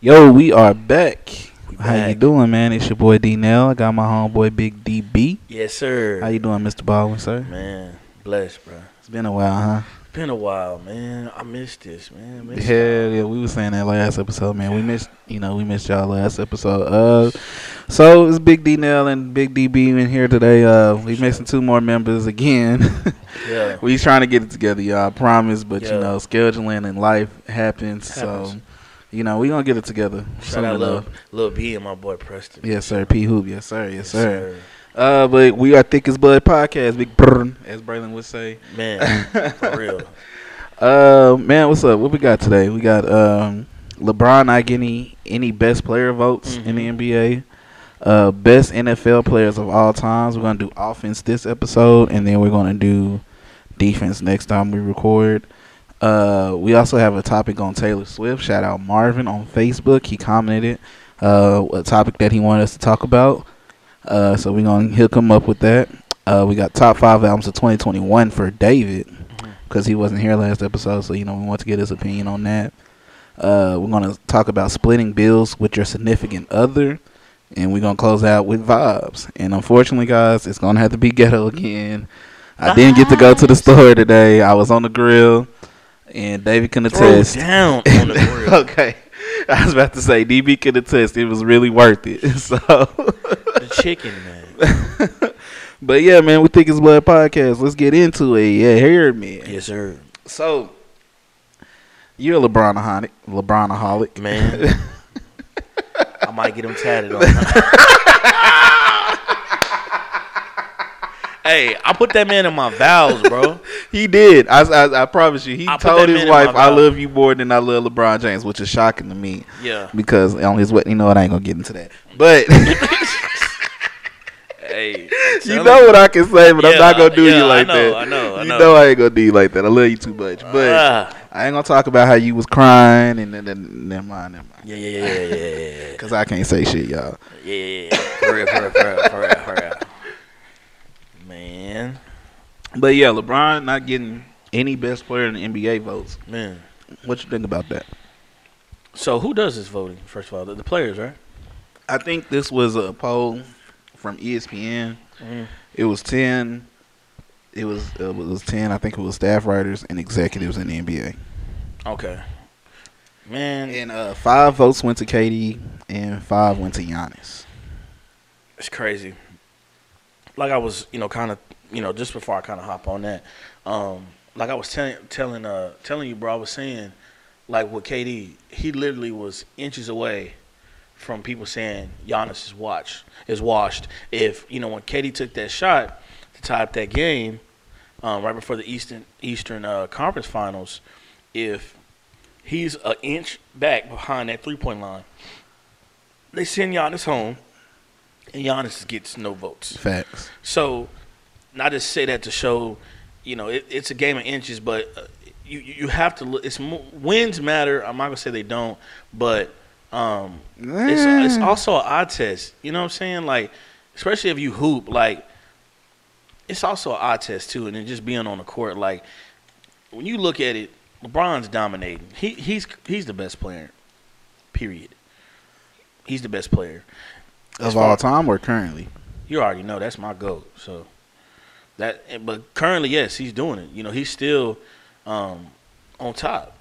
Yo, we are back. We How you doing, man? It's your boy D Nell. I got my homeboy Big DB. Yes, sir. How you doing, Mr. Baldwin, sir? Man, blessed, bro. It's been a while, huh? Been a while, man. I missed this, man. Missed Hell yeah, we were saying that last episode, man. We missed, you know, we missed y'all last episode. Uh, so it's Big D Nell and Big DB in here today. Uh, we missing two more members again. Yeah. we trying to get it together, y'all. I promise, but you know, scheduling and life happens, Happens. so you know, we gonna get it together. Shout out. Lil, Lil B and my boy Preston. Yes, sir. P Hoop. Yes, sir. Yes, sir. Uh, but we are Thick as Blood podcast, Big Brr, as Braylon would say. Man, for real. Uh, man, what's up? What we got today? We got um, LeBron not getting any best player votes in the NBA. Uh, best NFL players of all times. We're gonna do offense this episode, and then we're gonna do defense next time we record. Uh, we also have a topic on Taylor Swift. Shout out Marvin on Facebook. He commented uh, a topic that he wanted us to talk about. Uh, so we're gonna hook him up with that. Uh, we got top five albums of 2021 for David because he wasn't here last episode. So you know we want to get his opinion on that. Uh, we're gonna talk about splitting bills with your significant other, and we're gonna close out with vibes. And unfortunately, guys, it's gonna have to be ghetto again. I didn't get to go to the store today. I was on the grill, and David can Throw attest. down on the grill. okay. I was about to say DB could attest it was really worth it. So the chicken, man. But yeah, man, we think it's blood podcast. Let's get into it. Yeah, hear me. Yes, sir. So you're a LeBronaholic, LeBronaholic, Man. I might get him tatted on. Hey, I put that man in my vows, bro. he did. I, I, I promise you. He I told his wife, "I love you more than I love LeBron James," which is shocking to me Yeah. because on his wedding, you know what? I ain't gonna get into that. But Hey. You know what I can say, but I'm not gonna do yeah, you I like know, that. I know, I know. you know. know I ain't gonna do you like that. I love you too much, but Ah. I ain't gonna talk about how you was crying and then, then never mind, never mind. yeah, yeah, yeah, yeah, yeah, yeah. Cause I can't say shit, y'all. Yeah, yeah, yeah. For real, for real, for real, for real, for real. Man, But yeah, LeBron not getting any best player in the NBA votes. man. What you think about that? So who does this voting? First of all, the, the players, right? I think this was a poll from ESPN. Mm-hmm. It was ten. It was it was ten. I think it was staff writers and executives in the NBA. Okay. Man, And uh, five votes went to KD and five went to Giannis. it's crazy. Like I was, you know, kind of, you know, just before I kind of hop on that, um, like I was telling, telling, uh, telling you, bro, I was saying, like with KD, he literally was inches away from people saying Giannis is watched is washed. If you know when KD took that shot to tie up that game, um, right before the Eastern Eastern uh, Conference Finals, if he's an inch back behind that three point line, they send Giannis home, and Giannis gets no votes. Facts. So, not to say that to show, you know, it, it's a game of inches, but uh, you you have to look. It's wins matter. I'm not gonna say they don't, but um, it's it's also an eye test. You know what I'm saying? Like, especially if you hoop, like, it's also an eye test too. And then just being on the court, like, when you look at it, LeBron's dominating. He he's he's the best player. Period. He's the best player. Of all time or currently. You already know that's my goat. So that, but currently, yes, he's doing it. You know, he's still um, on top.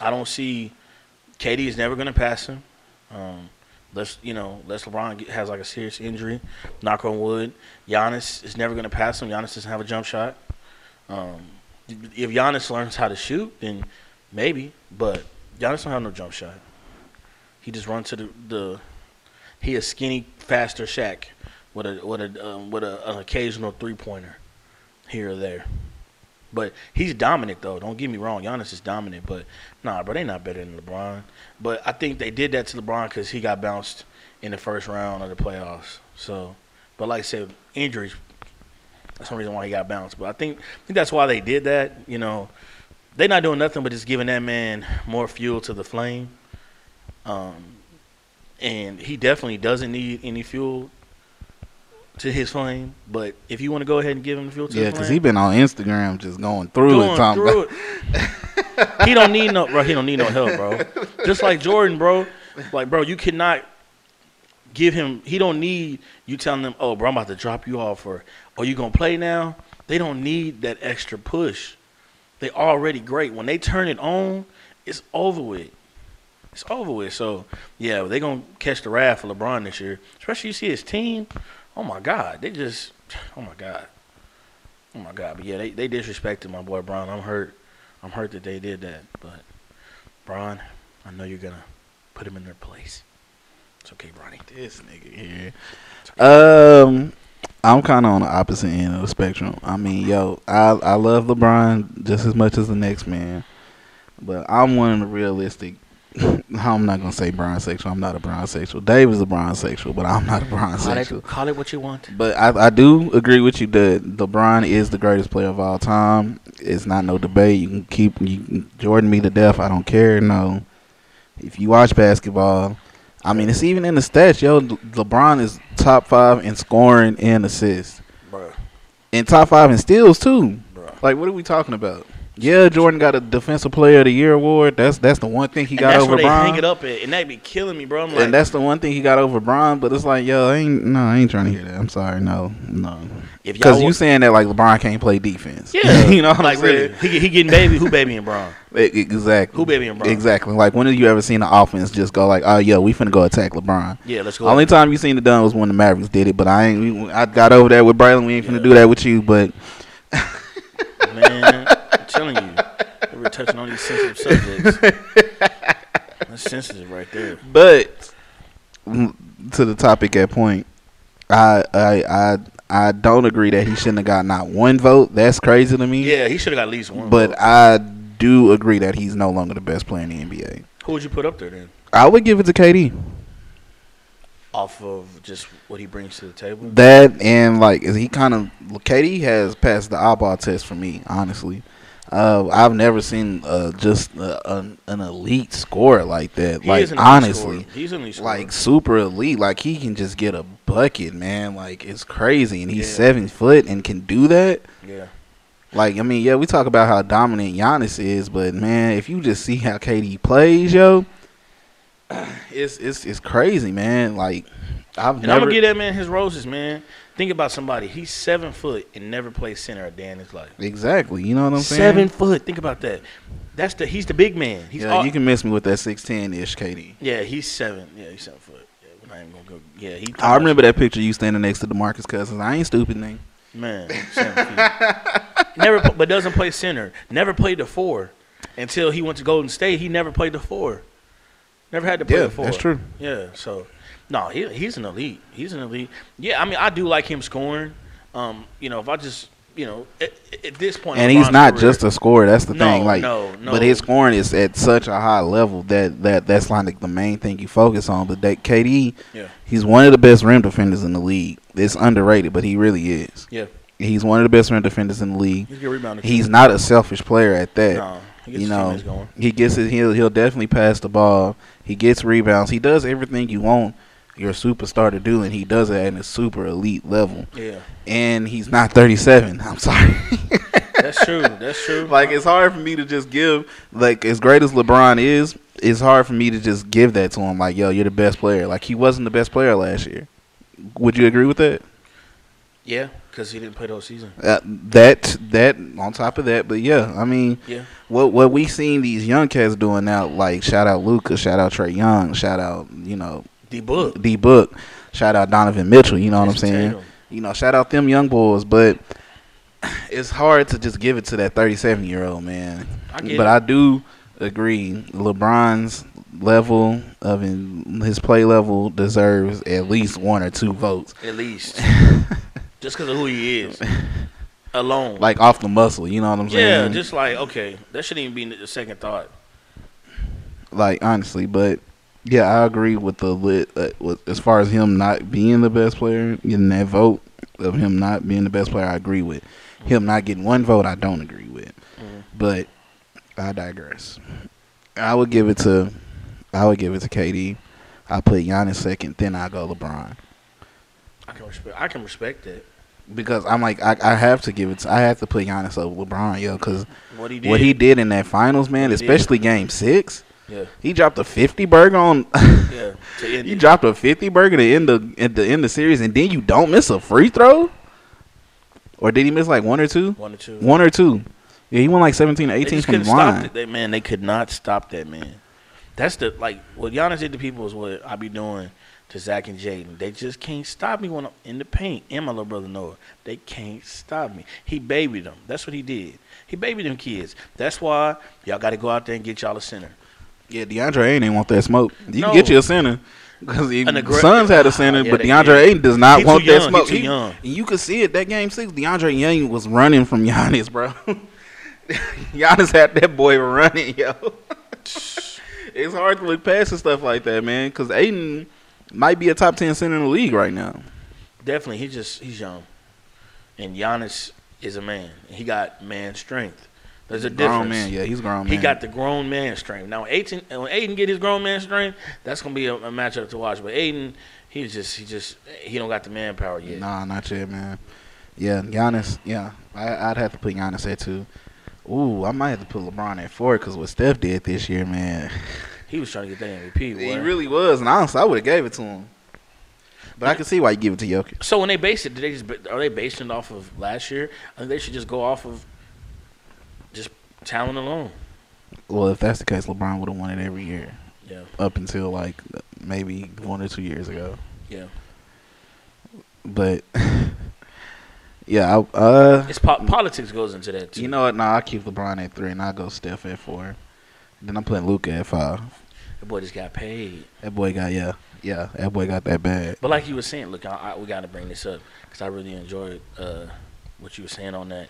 I don't see KD is never going to pass him. Um, let's you know, unless LeBron get, has like a serious injury, knock on wood. Giannis is never going to pass him. Giannis doesn't have a jump shot. Um, if Giannis learns how to shoot, then maybe. But Giannis don't have no jump shot. He just runs to the, the he a skinny, faster Shaq with a with a um, with a, an occasional three pointer here or there. But he's dominant though. Don't get me wrong. Giannis is dominant, but nah, bro, they not better than LeBron. But I think they did that to LeBron because he got bounced in the first round of the playoffs. So, but like I said, injuries. That's the reason why he got bounced. But I think I think that's why they did that. You know, they not doing nothing but just giving that man more fuel to the flame. Um, and he definitely doesn't need any fuel to his flame. But if you want to go ahead and give him the fuel to Yeah, because he been on Instagram just going through it. going Talking through it. he don't need no, bro. He don't need no help, bro. Just like Jordan, bro. Like, bro, you cannot give him. He don't need you telling them, "Oh, bro, I'm about to drop you off," or "Oh, you gonna play now." They don't need that extra push. They already great. When they turn it on, it's over with. It's over with. So yeah, they gonna catch the wrath of LeBron this year. Especially you see his team. Oh my God, they just. Oh my God. Oh my God. But yeah, they they disrespected my boy Bron. I'm hurt. I'm hurt that they did that. But Bron, I know you're gonna put him in their place. It's okay, Bronny. this nigga here. Um, I'm kind of on the opposite end of the spectrum. I mean, yo, I I love LeBron just as much as the next man, but I'm one of the realistic. I'm not gonna say Bron sexual. I'm not a Bron sexual. Dave is a Bron sexual, but I'm not a Bron Call sexual. it, call it what you want. But I, I do agree with you that LeBron is the greatest player of all time. It's not no debate. You can keep you can Jordan me to death. I don't care. No, if you watch basketball, I mean it's even in the stats. Yo, Le- LeBron is top five in scoring and assists, Bro, and top five in steals too. bro. Like what are we talking about? Yeah, Jordan got a Defensive Player of the Year award. That's that's the one thing he And got that's over where they Bron. hang it up at, and that be killing me, bro. I'm like, and that's the one thing he got over Bron. But it's like, yo, I ain't no, I ain't trying to hear that. I'm sorry, no, no. if y'all Because you saying that like LeBron can't play defense. yeah, you know what like I'm saying? really, he, he getting baby, who baby and Bron? Exactly. Who baby and Bron? Exactly. Like when have you ever seen an offense just go like, oh yeah, we finna go attack LeBron? Yeah, let's go. Only time you seen it done was when the Mavericks did it. But I ain't. we- I got over that with Braylon. We ain't finna Yeah. do that with you. But Man, telling you, we're touching on these sensitive subjects. That's sensitive right there. but to the topic at point, I I I I don't agree that he shouldn't have got not one vote. That's crazy to me. Yeah, he should have got at least one. But vote. I do agree that he's no longer the best player in the NBA. who would you put up there then? I would give it to KD. Off of just what he brings to the table. That and like is he kind of KD has passed the eyeball test for me. Honestly, uh, I've never seen uh, just uh, an, an elite scorer like that. He like honestly, he's an elite scorer. like super elite. Like he can just get a bucket, man. Like it's crazy, and he's Yeah. seven foot and can do that. yeah, Like I mean, yeah, we talk about how dominant Giannis is, but man, if you just see how KD plays, yo, it's it's it's crazy, man. Like I've and I'm gonna give that man his roses, man. Think about somebody. He's seven foot and never played center a day in his life. exactly. You know what I'm saying? Seven foot. Think about that. That's the. He's the big man. He's yeah, all, you can miss me with that six ten ish KD. Yeah, he's seven. Yeah, he's seven foot. Yeah, we're not even gonna go. Yeah, he. I remember that picture you standing next to Demarcus Cousins. I ain't stupid. Man, seven feet. never, but doesn't play center. Never played the four until he went to Golden State. He never played the four. Never had to play Yeah, the four. that's true. Yeah, so no, he, he's an elite. He's an elite. Yeah, I mean, I do like him scoring. Um, you know, if I just, you know, at, at this point, And he's not career- just a scorer. That's the No, thing. Like, no, no. but his scoring is at such a high level that that that's like the main thing you focus on. But that KD, Yeah. he's one of the best rim defenders in the league. It's underrated, but he really is. Yeah. He's one of the best rim defenders in the league. He's. He's not a selfish player at that. no, he gets you know, he gets it. He'll he'll definitely pass the ball. He gets rebounds. He does everything you want your superstar to do, and he does it at a super elite level. Yeah, And he's not 37. I'm sorry. that's true. That's true. like it's hard for me to just give like as great as LeBron is. It's hard for me to just give that to him. Like, yo, you're the best player. Like he wasn't the best player last year. Would you agree with that? yeah, because he didn't play the whole season. Uh, that that on top of that, but yeah, I mean, Yeah. what what we seen these young cats doing now, like shout out Luka, shout out Trae Young, shout out you know D book. D Book, shout out Donovan Mitchell. You know what I'm saying? You know, shout out them young boys, but it's hard to just give it to that 37 year old man. I but it. I do agree, LeBron's level of in, his play level deserves at least one or two votes. At least. just because of who he is. Alone. Like off the muscle, you know what I'm yeah, saying? Yeah, just like, okay, that shouldn't even be the second thought. like honestly, but yeah, I agree with the lit uh, with, as far as him not being the best player, getting that vote of him not being the best player. I agree with him not getting one vote. I don't agree with, Mhm. but I digress. I would give it to, I would give it to KD. I put Giannis second, then I go LeBron. I can respect. I can respect that. because I'm like I, I have to give it. To, I have to put Giannis over LeBron, yo, because What he did. what he did in that finals, man, he did. especially Game Six, Yeah. he dropped a 50 burger on. Yeah. You dropped a 50 burger to end the at the end of the series, and then you don't miss a free throw, or did he miss like one or two? one or two. One or two. Yeah, he went like 17 or They 18 just from couldn't the stop line. They, man, they could not stop that man. That's the like what Giannis did to people is what I be doing to Zach and Jaden. They just can't stop me when I'm in the paint. And my little brother Noah, they can't stop me. He babied them. That's what he did. He babied them kids. That's why y'all got to go out there and get y'all a center. Yeah, DeAndre Ayton ain't want that smoke. You No. can get you a center. Because aggra- Suns had a center, Ah, yeah, but DeAndre. Ayton does not want too that smoke. He young. And you could see it. That game six, DeAndre Ayton was running from Giannis, bro. Giannis had that boy running, yo. it's hard to look past and stuff like that, man. Because Ayton might be a top ten center in the league right now. Definitely, he just he's young, and Giannis is a man. He got man strength. There's a grown man. Yeah, he's grown man. He got the grown man strength. Now, Ayton, when Ayton get his grown man strength, that's gonna be a, a matchup to watch. But Ayton, he's just he just he don't got the manpower yet. Nah, not yet, man. Yeah, Giannis. Yeah, I, I'd have to put Giannis at two. Ooh, I might have to put LeBron at four because what Steph did this year, man. He was trying to get that MVP. He boy. really was, and honestly, I would have gave it to him. But I can see why you give it to Jokic. So when they base it, did they just are they basing it off of last year? I think they should just go off of talent alone. Well, if that's the case, LeBron would have won it every year Yeah, up until like maybe one or two years ago. yeah. But yeah, I, uh, It's po- politics goes into that too. you know what? Nah, I keep LeBron at three, and I go Steph at four. Then I'm playing Luka at five. the boy just got paid. That boy got yeah, yeah. That boy got that bad. But like you were saying, look, I, I, we got to bring this up because I really enjoyed uh, what you were saying on that.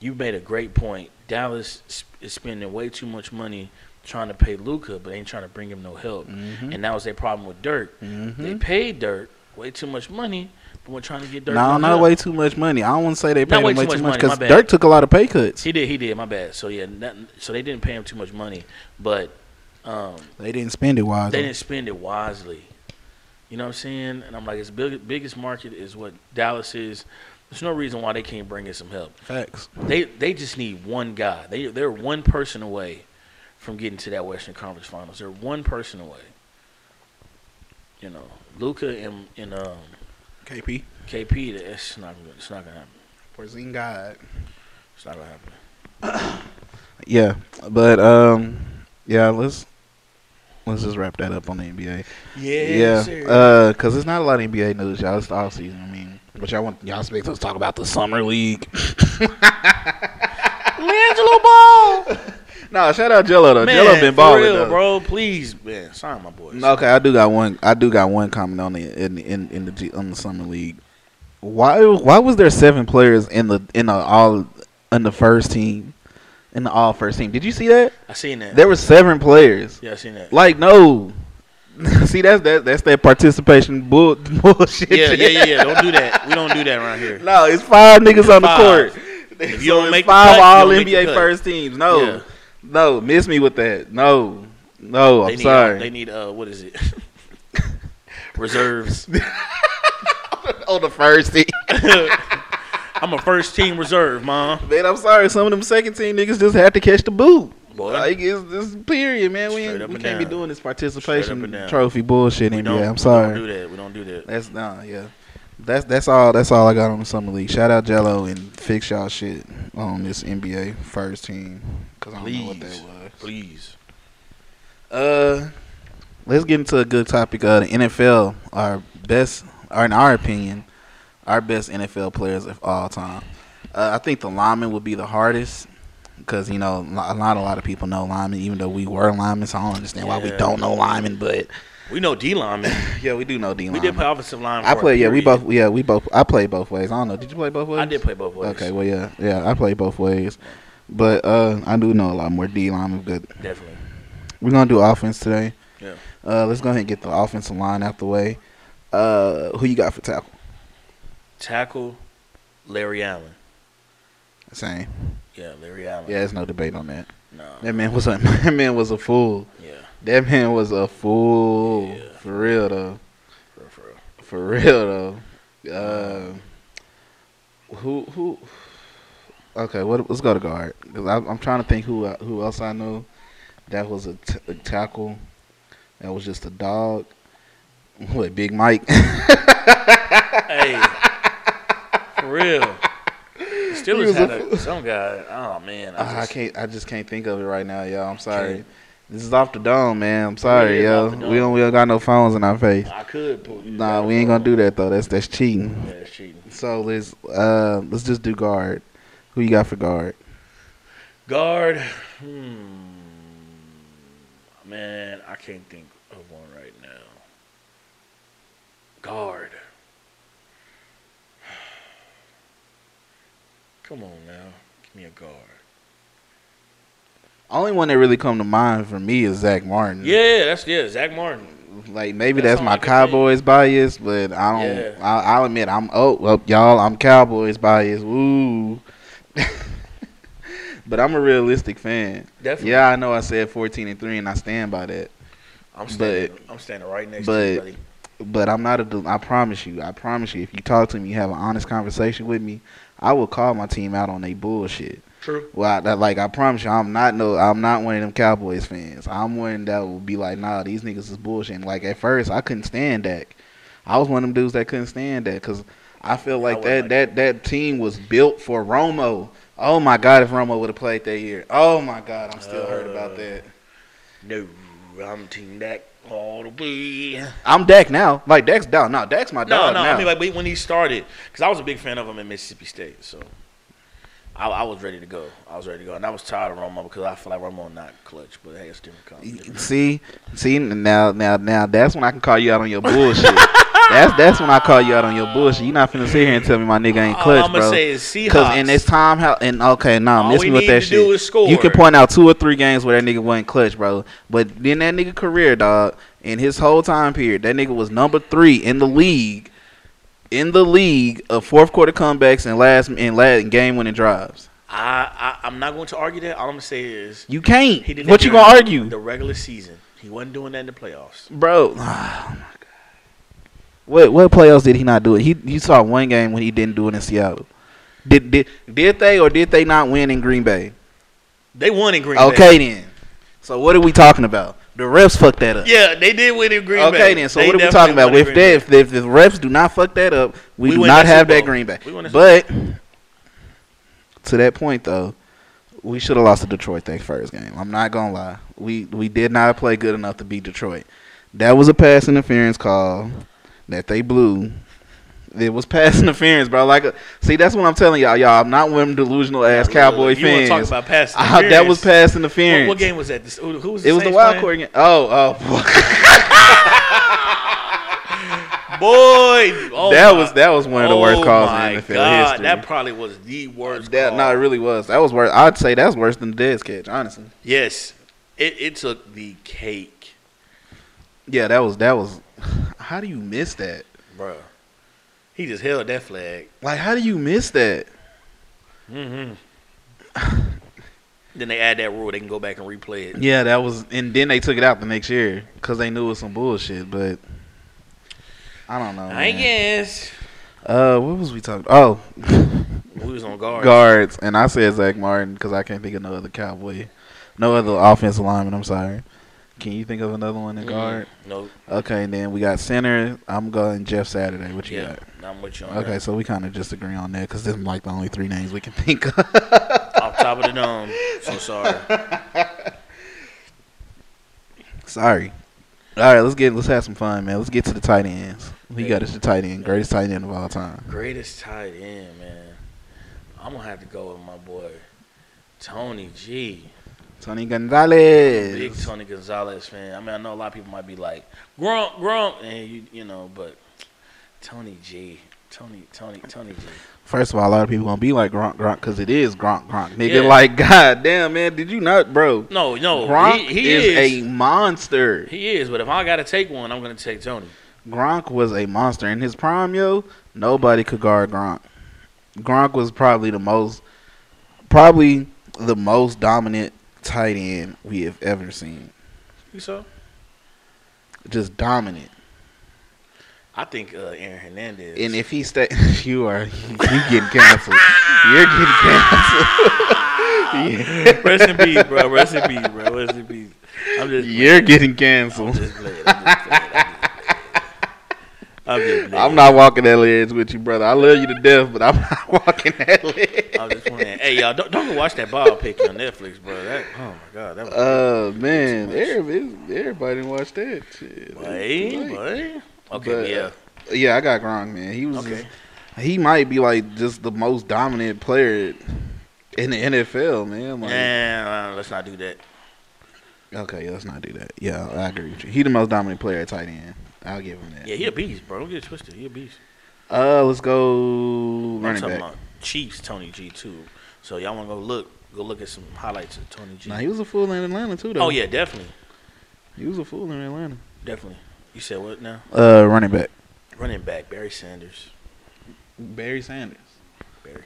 You made a great point. Dallas is spending way too much money trying to pay Luka, but ain't trying to bring him no help. Mhm. And that was their problem with Dirk. Mhm. They paid Dirk way too much money, but we're trying to get Dirk. No, no not help. way too much money. I don't want to say they paid way him way too much much money, my because. Dirk took a lot of pay cuts. He did. He did. My bad. So yeah, so they didn't pay him too much money, but um, They didn't spend it wisely. they didn't spend it wisely. You know what I'm saying? And I'm like, its big, biggest market is what Dallas is. There's no reason why they can't bring in some help. Facts. They they just need one guy. They they're one person away from getting to that Western Conference Finals. They're one person away. You know, Luka and and um, KP. KP. It's not gonna- it's not gonna happen. Porzingis. It's not gonna happen. Yeah, but um, yeah, let's let's just wrap that up on the NBA. yeah, uh, cause there's not a lot of NBA news, y'all. It's the off season. I mean, but y'all want y'all to talk about the summer league? LiAngelo Ball. no, shout out Gelo though. Man, Gelo been for balling real, though. bro. Please, man. Sign my boy. No, Okay, I do got one. I do got one comment on the in in, in the G, on the summer league. Why why was there seven players in the in the all in the first team in the all first team? Did you see that? I seen that. There were seven players. yeah, I seen that. Like no. See that's that that's that participation bull, bullshit. Yeah, yeah, yeah, yeah. Don't do that. We don't do that around here. No, it's five niggas on the court. If So you don't make five cut, all don't make the NBA first teams. No, Yeah. no, miss me with that. No, no, They I'm need, sorry. They need uh, what is it? Reserves. on the first team. I'm a first team reserve, mom. Man, I'm sorry. Some of them second team niggas just had to catch the boot. Boy, Like it's this period, man. We, we can't be doing this participation trophy bullshit we in. NBA. I'm sorry. We don't do that. We don't do that. That's nah, yeah. That's that's all. That's all I got on the summer league. Shout out Gelo and fix y'all shit on this NBA first team because I don't know what that Please. was. Please. Uh, let's get into a good topic. Uh, the NFL, our best, or in our opinion, our best NFL players of all time. Uh, I think the lineman would be the hardest because you know not a lot of people know linemen, even though we were linemen. So I don't understand why we don't know linemen, but We know D lineman. yeah, we do know D We linemen. did play offensive line. I for a play. Yeah, we both. Yeah, we both. I played both ways. I don't know. Did you play both ways? I did play both ways. Okay, well, yeah, yeah, I play both ways, but uh, I do know a lot more D linemen. Good. Definitely. We're gonna do offense today. Yeah. Uh, let's go ahead and get the offensive line out the way. Uh, who you got for tackle? Tackle, Larry Allen. Same. Yeah, Larry Allen. Yeah, there's no debate on that. No. That man was a that man was a fool. Yeah. That man was a fool. Yeah. For real though. For, for real. For real though. Uh, who who? Okay, what, let's go to guard. 'Cause I, I'm trying to think who uh, who else I know that was a, t- a tackle. That was just a dog. What Big Mike? hey, for real. Steelers had a some guy. Oh man, I, Ah, I just, can't. I just can't think of it right now, yo. I'm sorry. Can't. This is off the dome, man. I'm sorry, yo. off the dome. We don't. We don't got no phones in our face. I could pull you. Nah, we ain't gonna do that though. That's that's cheating. Yeah, it's cheating. So let's uh let's just do guard. Who you got for guard? Guard. Hmm. Man, I can't think of one right now. Guard. Come on now, give me a guard. Only one that really come to mind for me is Zach Martin. Yeah, that's yeah, Zach Martin. Like maybe That's that's, my. Cowboys bias, but I don't. Yeah. I, I'll admit I'm. Oh, y'all, I'm Cowboys bias. Woo. but I'm a realistic fan. Definitely. Yeah, I know I said 14 and three, and I stand by that. I'm standing. I'm standing right next to but- you, buddy. But I'm not a. I promise you. I promise you. If you talk to me, you have an honest conversation with me, I will call my team out on they bullshit. True. Well, I, that- like I promise you, I'm not no, I'm not one of them Cowboys fans. I'm one that will be like, nah, these niggas is bullshit. And like at first, I couldn't stand Dak. I was one of them dudes that couldn't stand that because I feel like wasn't that like that that team was built for Romo. Oh my God, if Romo would have played that year. Oh my God, I'm still hurt about Uh, that. No, I'm Team Dak all the way. I'm Dak now. Like Dak's down. No, Dak's my No, dog no. now. I mean, like when he started, because I was a big fan of him in Mississippi State, so I, I was ready to go. I was ready to go, and I was tired of Romo because I feel like Romo not clutch, but hey, it's different. conversation. See, see now, now, now. That's when I can call you out on your bullshit. that's that's when I call you out on your bullshit. You not finna sit here and tell me my nigga ain't clutch, I'm gonna bro. say is Seahawks. Because in this time, how and okay, nah, All miss we me with need that to shit. do is score. You can point out two or three games where that nigga wasn't clutch, bro. But in that nigga career, dog, in his whole time period, that nigga was number three in the league, in the league of fourth quarter comebacks and last and last game winning drives. I, I I'm not going to argue that. All I'm gonna say is You can't. he did What you during gonna argue, The regular season, he wasn't doing that in the playoffs. bro? Oh my. What what playoffs did he not do it? He you saw one game when he didn't do it in Seattle. Did did did they or did they not win in Green Bay? They won in Green Bay. Okay then. So what are we talking about? The refs fucked that up. Yeah, they did win in Green Bay. okay then. So They what are we talking about? If they, if, the, if the refs do not fuck that up, we, We do not that have that. Green Bay. But to that point though, we should have lost to Detroit that first game. I'm not gonna lie. We we did not play good enough to beat Detroit. That was a pass interference call that they blew. It was pass interference, bro. Like, see, that's what I'm telling y'all. Y'all, I'm not one of them delusional ass Cowboy you fans. talk about pass Ah, that was interference. pass What, interference. what game was that? This, who, who was It was the wild card game. Oh, oh. Boy, oh that my- was that was one of the worst oh calls my in NFL God, history. That probably was the worst. That call. no, it really was. That was worse. I'd say that's worse than the Dez catch, honestly. Yes, it, it took the cake, Yeah, that was that was. How do you miss that? bro. He just held that flag. Like, how do you miss that? Mm-hmm. then they add that rule; they can go back and replay it. Yeah, that was, and then they took it out the next year because they knew it was some bullshit. But I don't know. I man. guess Uh, what was we talking? Oh, we was on guard. guards, and I said Zach Martin because I can't think of no other Cowboy, no other offensive lineman. I'm sorry. Can you think of another one in Mm, guard? No, Okay, and then we got center. I'm going Jeff Saturday. What you yeah, got? I'm with you on Okay, that. so we kind of just agree on that because this is like the only three names we can think of. Off top of the dome. So sorry. Sorry. All right, let's get let's have some fun, man. Let's get to the tight ends. We got us the tight end, greatest tight end of all time. Greatest tight end, man. I'm gonna have to go with my boy Tony G. Tony Gonzalez. Big Tony Gonzalez fan. I mean, I know a lot of people might be like Gronk, Gronk, and you, you know, but Tony G, Tony, Tony, Tony G. First of all, a lot of people gonna be like Gronk, Gronk, because it is Gronk, Gronk. Nigga, Yeah. like, god damn, man, did you not, bro? No, no, Gronk he, he is, is, a monster. he is. But if I gotta take one, I'm gonna take Tony. Gronk was a monster in his prime, yo. Nobody could guard Gronk. Gronk was probably the most, probably the most dominant tight end we have ever seen. You so? Just dominant. I think uh, Aaron Hernandez. And if he stay, you are you getting canceled. You're getting canceled. Rest in peace, bro. Rest in peace, bro. Rest in peace. I'm just. You're getting canceled. I'm just playing. I'm just playing. I'm not walking that ledge with you, brother. I love you to death, but I'm not walking that ledge. I'm just playing. Hey, y'all, don't, don't go watch that ball biopic on Netflix, bro. That, oh my god, that was. Uh man, everybody, everybody didn't watch that. Shit. Boy, boy. Okay, But, yeah. uh, Yeah, I got Gronk, man. He was Okay. he might be like just the most dominant player in the NFL, man. Like, let's not do that. Okay, let's not do that. Yeah, I agree with you. He the most dominant player at tight end. I'll give him that. Yeah, he a beast, bro. Don't get it twisted. He a beast. Uh, let's go I'm running talking back. about Chiefs Tony G too. So y'all want to go look, go look at some highlights of Tony G. Nah, he was a fool in Atlanta too, though. oh yeah, definitely, he was a fool in Atlanta. definitely. You said what now? Uh, running back. Running back Barry Sanders. Barry Sanders. Barry.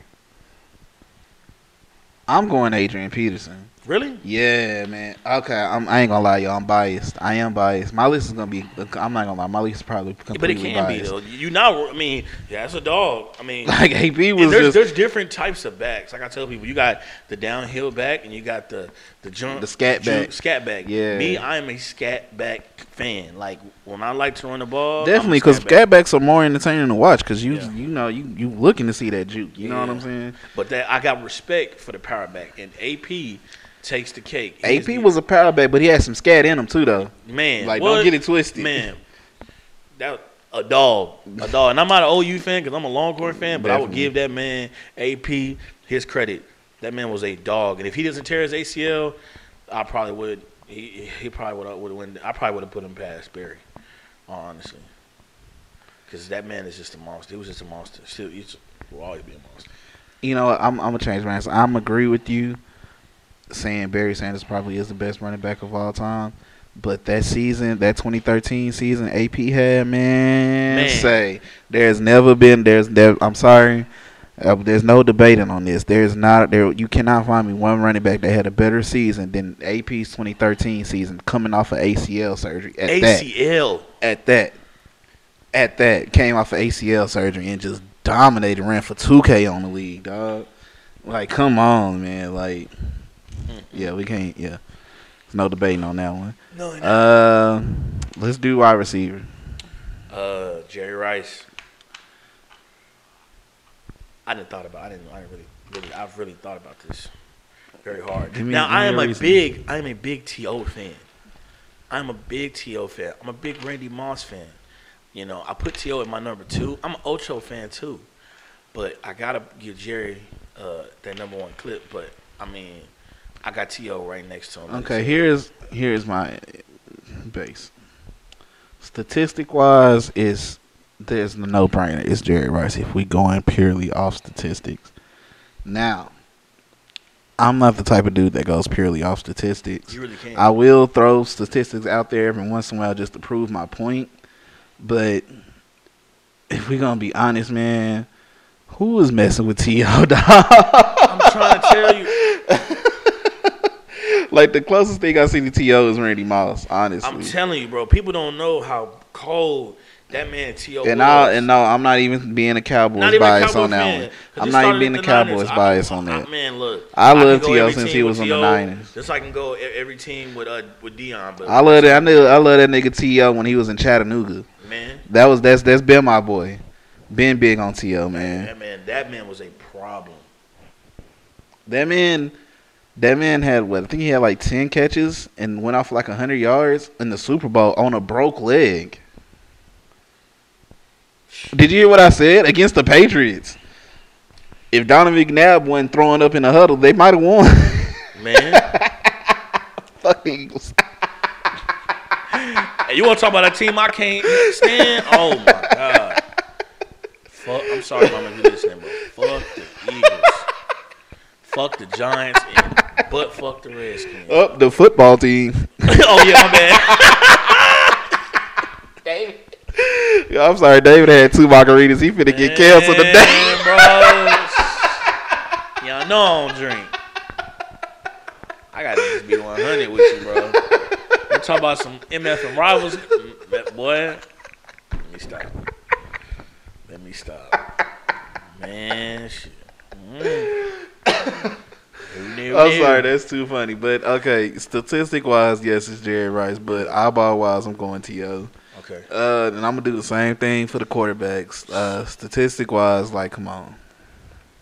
I'm going Adrian Peterson. Really? Yeah, man. Okay, I'm, I ain't gonna lie, y'all. I'm biased. I am biased. My list is gonna be. I'm not gonna lie. My list is probably completely But it can biased. be though. You not. I mean, yeah, that's a dog. I mean, Like AP was there's, just there's different types of backs. Like I tell people, you got the downhill back and you got the the jump, The scat back. Scat back. Yeah. Me, I am a scat back fan. Like when I like to run the ball, definitely because because backs are more entertaining to watch because you Yeah. you know you you looking to see that juke. You know what I'm saying? But that I got respect for the power back, and AP takes the cake. AP the- was a power back, but he had some scat in him too, though. man. Like what? don't get it twisted, man. That a dog, a dog, and I'm not an OU fan because I'm a Longhorn fan, but I would give that man AP his credit. That man was a dog, and if he doesn't tear his ACL, I probably would. He he probably would would have win. I probably would have put him past Barry, honestly, because that man is just a monster. He was just a monster. Still, he's will always be a monster. You know. I'm I'm gonna change my answer. I'm agree with you, saying Barry Sanders probably is the best running back of all time. But that season, that 2013 season, AP had man, Man. say there's never been there's there. I'm sorry, uh, there's no debating on this. There's not there. You cannot find me one running back that had a better season than AP's 2013 season, coming off of ACL surgery. At that, ACL. at that, at that, came off of ACL surgery and just dominated, ran for 2K on the league, dog. Like, come on, man. Like, yeah, we can't. Yeah, there's no debating on that one. No, no. Uh, let's do wide receiver. Uh, Jerry Rice. I didn't thought about. I didn't. I didn't really, really. I've really thought about this very hard. Me- now I am a a reason. big. I am a big T.O. fan. I'm a big T.O. fan. I'm a big Randy Moss fan. You know, I put T.O. at my number two. I'm an Ocho fan too, but I gotta give Jerry uh, that number one clip. But I mean, I got T.O. right next to him. Okay, here's here's my base. Statistic wise, is there's no brainer. It's Jerry Rice if we going purely off statistics. Now, I'm not the type of dude that goes purely off statistics. You really can't. I will throw statistics out there every once in a while just to prove my point. But if we're gonna be honest, man, who is messing with T.O. dog? I'm trying to tell you. Like the closest thing I see to T.O. is Randy Moss, honestly. I'm telling you, bro. People don't know how cold that man T.O. and. I and no, I'm not even being a Cowboys bias on that one. I'm not even being a Cowboys. Bias on that. man, look, I love T.O. since he was on the Niners. Just like I can go every team with uh with Deion, but I love that. I knew I love that nigga T.O. when he was in Chattanooga. man, That was that's that's been my boy. Been big on T.O. man. that man, that man was a problem. That man, that man had what? I think he had like ten catches and went off like hundred yards in the Super Bowl on a broke leg. Did you hear what I said against the Patriots? If Donovan McNabb wasn't throwing up in the huddle, they might have won. Man, Fuck the Eagles. hey, you want to talk about a team I can't stand? Oh my god. Fuck, I'm sorry, mama, if you listening, bro. Fuck the Eagles. Fuck the Giants and but fuck the Redskins. Up the football team. oh yeah, my bad. Yeah, I'm sorry, David had two margaritas. He finna get canceled today. Man, bro. Y'all know I don't drink. I gotta just be 100 with you, bro. You talk about some MF and rivals, mm, boy. Let me stop. Let me stop. Man, shit. Mm. I'm sorry, that's too funny. But okay, statistic wise, yes, it's Jerry Rice. But eyeball wise, I'm going to yo. Okay. Uh, and I'm gonna do the same thing for the quarterbacks. Uh, statistic wise, like, come on,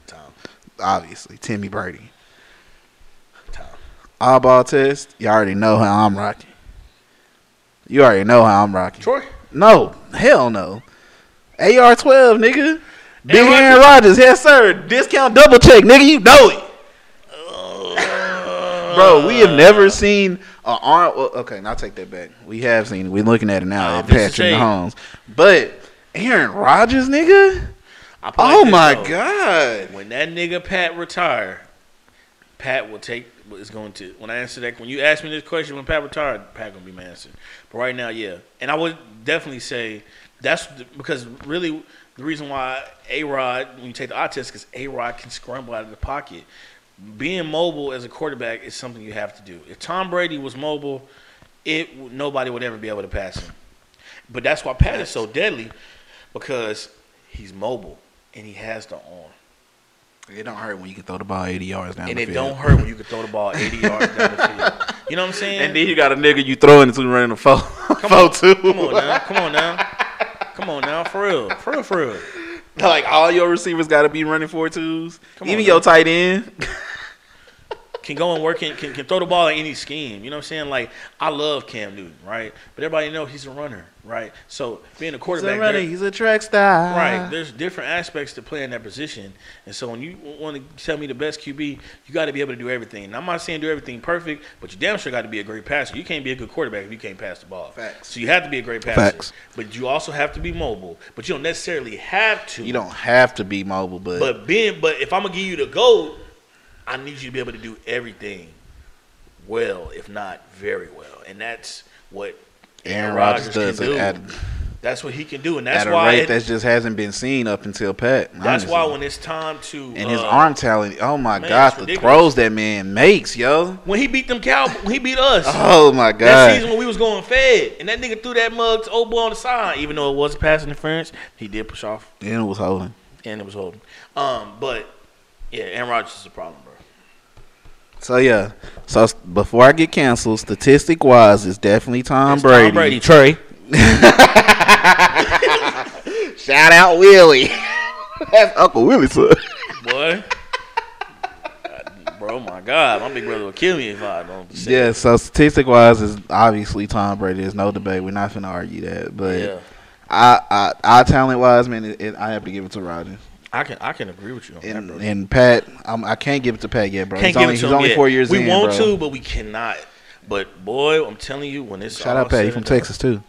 Tom. obviously Timmy Brady. Tom. Eyeball test, you already know how I'm rocking. You already know how I'm rocking. Troy. No, hell no. AR twelve, nigga. Big Aaron Rodgers, yes sir. Discount double check, nigga. You know it. Bro, uh, we have never seen a arm. Well, okay, now take that back. We have seen it. We're looking at it now at Patrick. Mahomes. But Aaron Rodgers, nigga. I put it Oh like this, my though. god. When that nigga Pat retire, Pat will take is going to. When I answer that, when you ask me this question, when Pat retired, Pat gonna be my answer. But right now, yeah, and I would definitely say that's the- because really the reason why A Rod when you take the eye test because A Rod can scramble out of the pocket. Being mobile as a quarterback is something you have to do. If Tom Brady was mobile, it nobody would ever be able to pass him. But that's why Pat is so deadly because he's mobile and he has the arm. It don't hurt when you can throw the ball 80 yards down and the field. And it don't hurt when you can throw the ball 80 yards down the field. You know what I'm saying? And then you got a nigga you throwing it to running a four, come four on, two. come on now, come on now, come on now, for real, for real, for real. Like all your receivers got to be running four twos. Come Even now. your tight end. Can go and work, and can, can throw the ball in any scheme. You know what I'm saying? Like I love Cam Newton, right? But everybody know he's a runner, right? So being a He's a quarterback, runner. He's a track star. Right. There's different aspects to playing that position. And so when you want to tell me the best QB, you got to be able to do everything. And I'm not saying do everything perfect, but you damn sure got to be a great passer. You can't be a good quarterback if you can't pass the ball. Facts. So you have to be a great passer. Facts. But you also have to be mobile. But you don't necessarily have to. You don't have to be mobile, but, But being but if I'm gonna give you the gold, I need you to be able to do everything well, if not very well. And that's what Aaron Rodgers Rodgers does can do. at, That's what he can do. And that's at a why rate it- that just hasn't been seen up until Pat. that's honestly. why when it's time to and his uh, arm talent. Oh my man, god, the throws that man makes, yo. When he beat them cow, when he beat us. Oh my god, That season when we was going fed, and that nigga threw that mug to old boy on the side, even though it was pass interference, he did push off And it was holding. and it was holding. Um, but yeah, Aaron Rodgers is a problem, bro. So yeah. So before I get canceled, statistic wise, it's definitely Tom It's Brady. Tom Brady, Trey. Shout out Willie. That's Uncle Willie, son. boy. God, bro, my God, my big brother will kill me if I don't. Say Yeah, so statistic wise is obviously Tom Brady. There's no debate. We're not gonna argue that. But yeah. I, I, I talent wise, man, it, it, I have to give it to Rodgers. I can I can agree with you on that, And, bro. and Pat, I'm, I can't give it to Pat yet, bro. Can't he's give only, it to he's him only yet. four years we in, want bro. to, but we cannot. But boy, I'm telling you, when it's Shout out Pat. you from Texas too.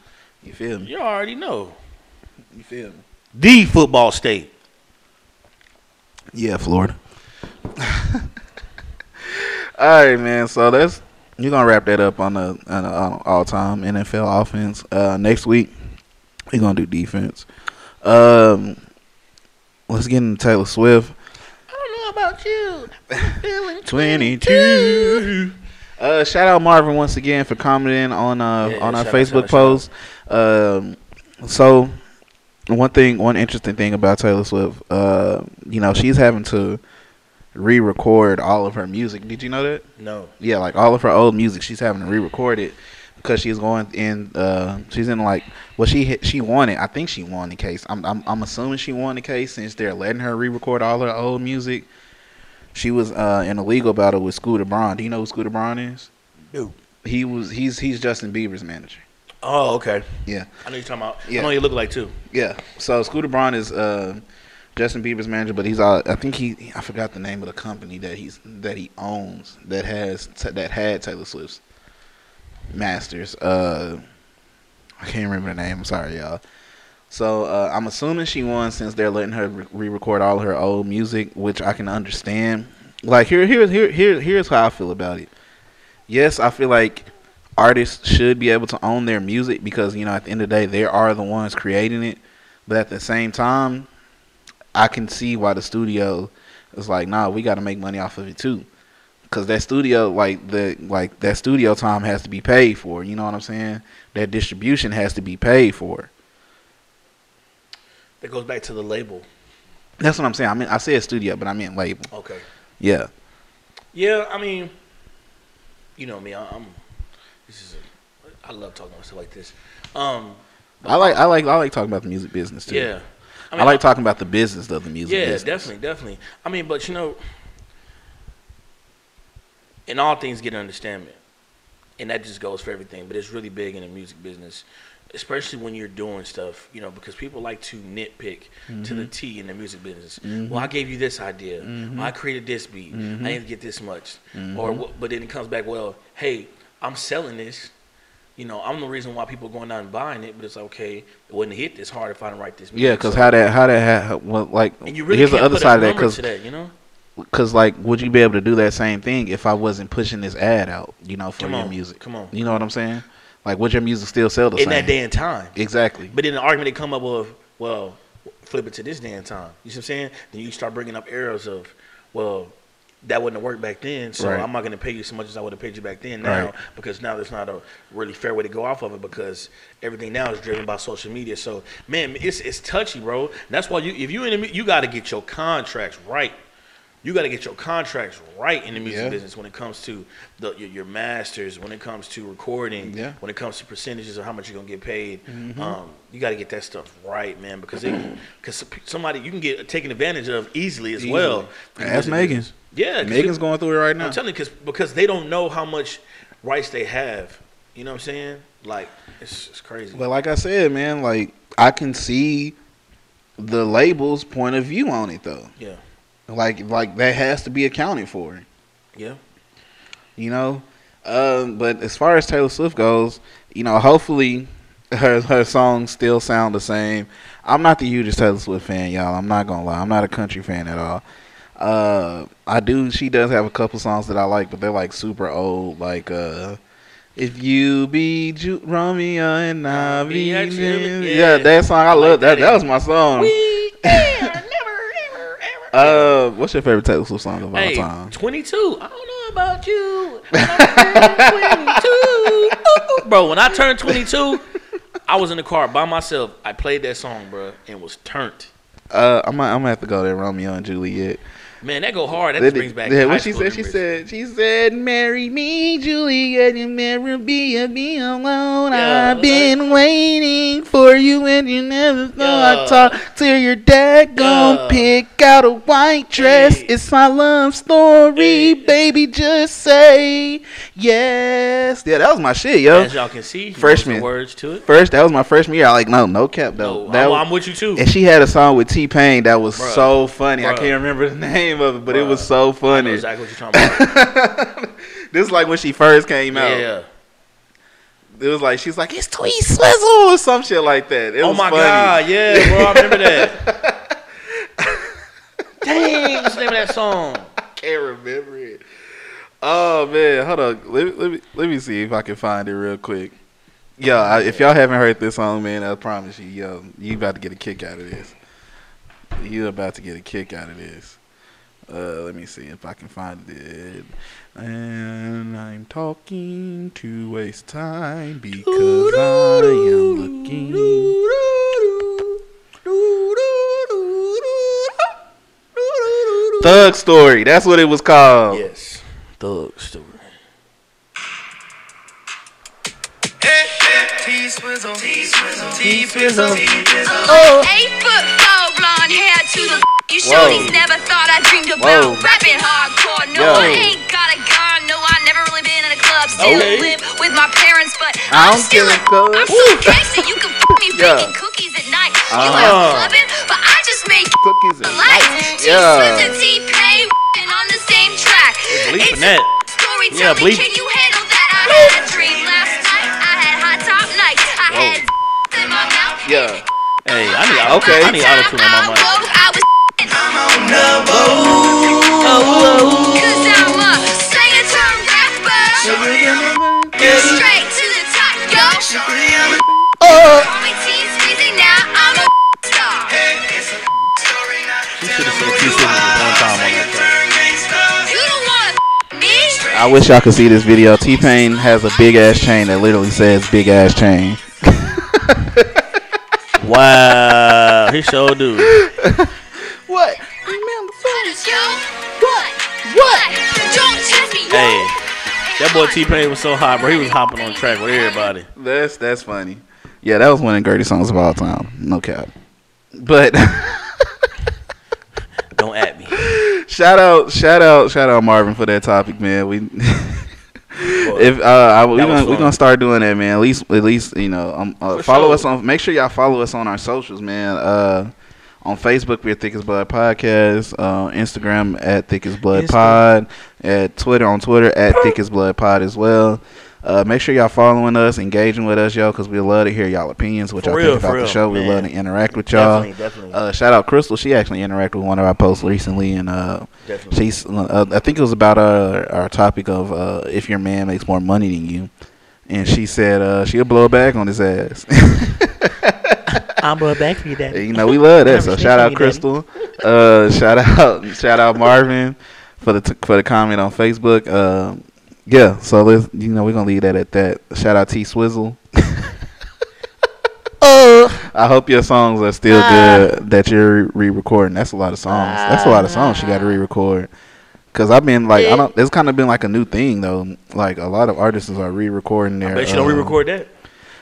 You feel me? You already know You feel me? the football state. Yeah, Florida. All right, man. So that's you're gonna wrap that up on the, on the on all time NFL offense. Uh, next week we're gonna do defense. Um, let's get into Taylor Swift. I don't know about you. I'm feeling 22. Uh, shout out Marvin once again for commenting on uh Yeah, on our Facebook out, post. Um, so one thing, one interesting thing about Taylor Swift, uh, you know, she's having to re-record all of her music. Did you know that? No. Yeah, like all of her old music, she's having to re-record it because she's going in. Uh, she's in like, well, she she won it. I think she won the case. I'm, I'm I'm assuming she won the case since they're letting her re-record all her old music. She was uh, in a legal battle with Scooter Braun. Do you know who Scooter Braun is? No. He was he's he's Justin Bieber's manager. Oh, okay. Yeah. I know you're talking about. Yeah. I know you look like too. Yeah. So Scooter Braun is uh, Justin Bieber's manager, but he's uh, I think he I forgot the name of the company that he's that he owns that has that had Taylor Swift's masters. Uh, I can't remember the name. I'm sorry, y'all. So uh, I'm assuming she won since they're letting her re- re-record all her old music, which I can understand. Like here, here, here, here, here's how I feel about it. Yes, I feel like artists should be able to own their music because you know at the end of the day they are the ones creating it. But at the same time, I can see why the studio is like, nah, we got to make money off of it too, because that studio, like the like that studio time has to be paid for. You know what I'm saying? That distribution has to be paid for. That goes back to the label. That's what I'm saying. I mean, I said studio, but I meant label. Okay. Yeah. Yeah, I mean, you know me. I- I'm. This is. A, I love talking about stuff like this. Um. I like I like I like talking about the music business too. Yeah. I, like talking about the business of the music Yeah, business. definitely, definitely. I mean, but you know, in all things, get an understanding, and that just goes for everything. But it's really big in the music business, especially when you're doing stuff. You know, because people like to nitpick to the mm-hmm. T in the music business. Mm-hmm. Well, I gave you this idea. Mm-hmm. Well, I created this beat. I didn't get this much. Or, but then it comes back. Well, hey, I'm selling this. You know, I'm the reason why people are going out and buying it. But it's okay. It wasn't hit this hard if I didn't write this. Yeah, because So- how that how that ha- well, like and you really here's the other side of that because to that, you know. Because like would you be able to do that same thing if I wasn't pushing this ad out? You know, for Come your on, music. come on. You know what I'm saying? Like, would your music still sell the in same? that day and time. Exactly. But then the argument they come up with, well, flip it to this day and time. You see what I'm saying? Then you start bringing up errors of, well, that wouldn't have worked back then, so Right. I'm not going to pay you so much as I would have paid you back then now Right. because now there's not a really fair way to go off of it because everything now is driven by social media. So man, it's it's touchy, bro. That's why you if you in the you got to get your contracts right. You got to get your contracts right in the music Yeah. business when it comes to the, your, your masters, when it comes to recording, Yeah. when it comes to percentages of how much you're gonna get paid. Um, you got to get that stuff right, man, because because somebody you can get taken advantage of easily as well. Easily. in the Ask music Megan. business. Yeah, Megan's going through it right now. I'm telling you, because because they don't know how much rights they have. You know what I'm saying? Like it's, it's crazy. But like I said, man, like I can see the label's point of view on it though. Yeah. Like like that has to be accounted for. yeah. You know? Um, but as far as Taylor Swift goes, you know, hopefully her her songs still sound the same. I'm not the hugest Taylor Swift fan, y'all. I'm not gonna lie. I'm not a country fan at all. Uh, I do. She does have a couple songs that I like, but they're like super old. Like, uh, if you be Ju- Romeo and I be, be yeah. yeah. that song I, I like love. That that. that was my song. Uh, what's your favorite Taylor Swift song of all Hey, time? 22. I don't know about you. 22. Bro, when I turned 22, I was in the car by myself. I played that song, bro, and was turned. Uh, I'm gonna, I'm gonna have to go there. Romeo and Juliet. Man, that go hard. That brings back. yeah, what she said? She said, she said, "Marry me, Juliet, and marry me, be alone. Yeah, I've been waiting for you, and you never thought Yeah. I'd talk till your dad gon' Yeah. pick out a white dress. Hey. It's my love story, Hey. baby. Just say yes." Yeah, that was my shit, yo. As y'all can see, Freshman. words to it. First, that was my freshman year. I like no, no cap though. No, that I'm, was- I'm with you too. and she had a song with T Pain that was Bruh. so funny. I can't remember the name of it, but it was so funny. exactly what you're talking about. this is like when she first came out. yeah. It was like she's like it's Tweet Swizzle or some shit like that. It Oh my funny. god, yeah, bro, I remember that. Dang, what's the name of that song? I Can't remember it. Oh man, hold on. Let me, let me let me see if I can find it real quick. Yo, I, if y'all haven't heard this song, man, I promise you, yo, you about to get a kick out of this. You about to get a kick out of this. Uh, let me see if I can find it. And I'm talking to waste time because I am looking. Thug Story. That's what it was called. Yes, Thug Story. T-Swizzle, T-Swizzle, T-Swizzle, Eight foot four, blonde hair to the you Whoa. shorties never thought I dreamed about Whoa. rapping hardcore. No, Yo. I ain't got a gun. No, I never really been in a club. Still Okay. live with my parents, but I I'm don't still a, a. I'm so gangster. You can f- me Yeah. baking cookies at night. You Uh-huh. out clubbing, but I just make Cookies and lights. Yeah. And T-Pain on the same track. It's that. Story, Yeah, me, bleep. can you handle that? I had a dream last night. I had hot top nights. I had in my mouth. Yeah. Hey, I need auto. Okay. I need auto tune on my mic. I woke, I was Cause I'm a singer turned rapper. Straight to the top, yo. Call me T-Sweezy, now I'm a star. She should have said two syllables one time on that track. You don't wanna me? I wish y'all could see this video. T Pain has a big ass chain that literally says "big ass chain." Wow, he sure do. What? Go. What? What? Don't test me. Hey, that boy T Pain was so hot, bro. He was hopping on track with everybody. That's that's funny. Yeah, that was one of the greatest songs of all time. No cap. But Don't at me. shout out, shout out, shout out Marvin for that topic, man. We if uh, I, we're gonna we fun. gonna start doing that, man. At least at least you know, um, uh, follow sure. us on. Make sure y'all follow us on our socials, man. Uh, on Facebook, we're Thick as Blood Podcast. Uh, Instagram at Thick as Blood Pod. At Twitter on Twitter at Thick as Blood Pod as well. Uh, make sure y'all following us, engaging with us, yo, because we love to hear y'all opinions, what For y'all real, think for about the real, show. We love to interact with y'all. Definitely, definitely, Uh, shout out Crystal. She actually interacted with one of our posts recently, and uh, she's. Uh, I think it was about our our topic of uh, if your man makes more money than you, and she said uh, she'll blow it back on his ass. I'm brought back for you, daddy. you know we love that. So shout out Crystal. Uh, shout out shout out Marvin for the t- for the comment on Facebook. Uh, yeah, so let's you know we're gonna leave that at that. Shout out T Swizzle. I hope your songs are still good that you're re-recording. That's a lot of songs. That's a lot of songs you got to re-record. Cause I've been like, I don't. It's kind of been like a new thing though. Like a lot of artists are re-recording their. I bet you don't uh, re-record that.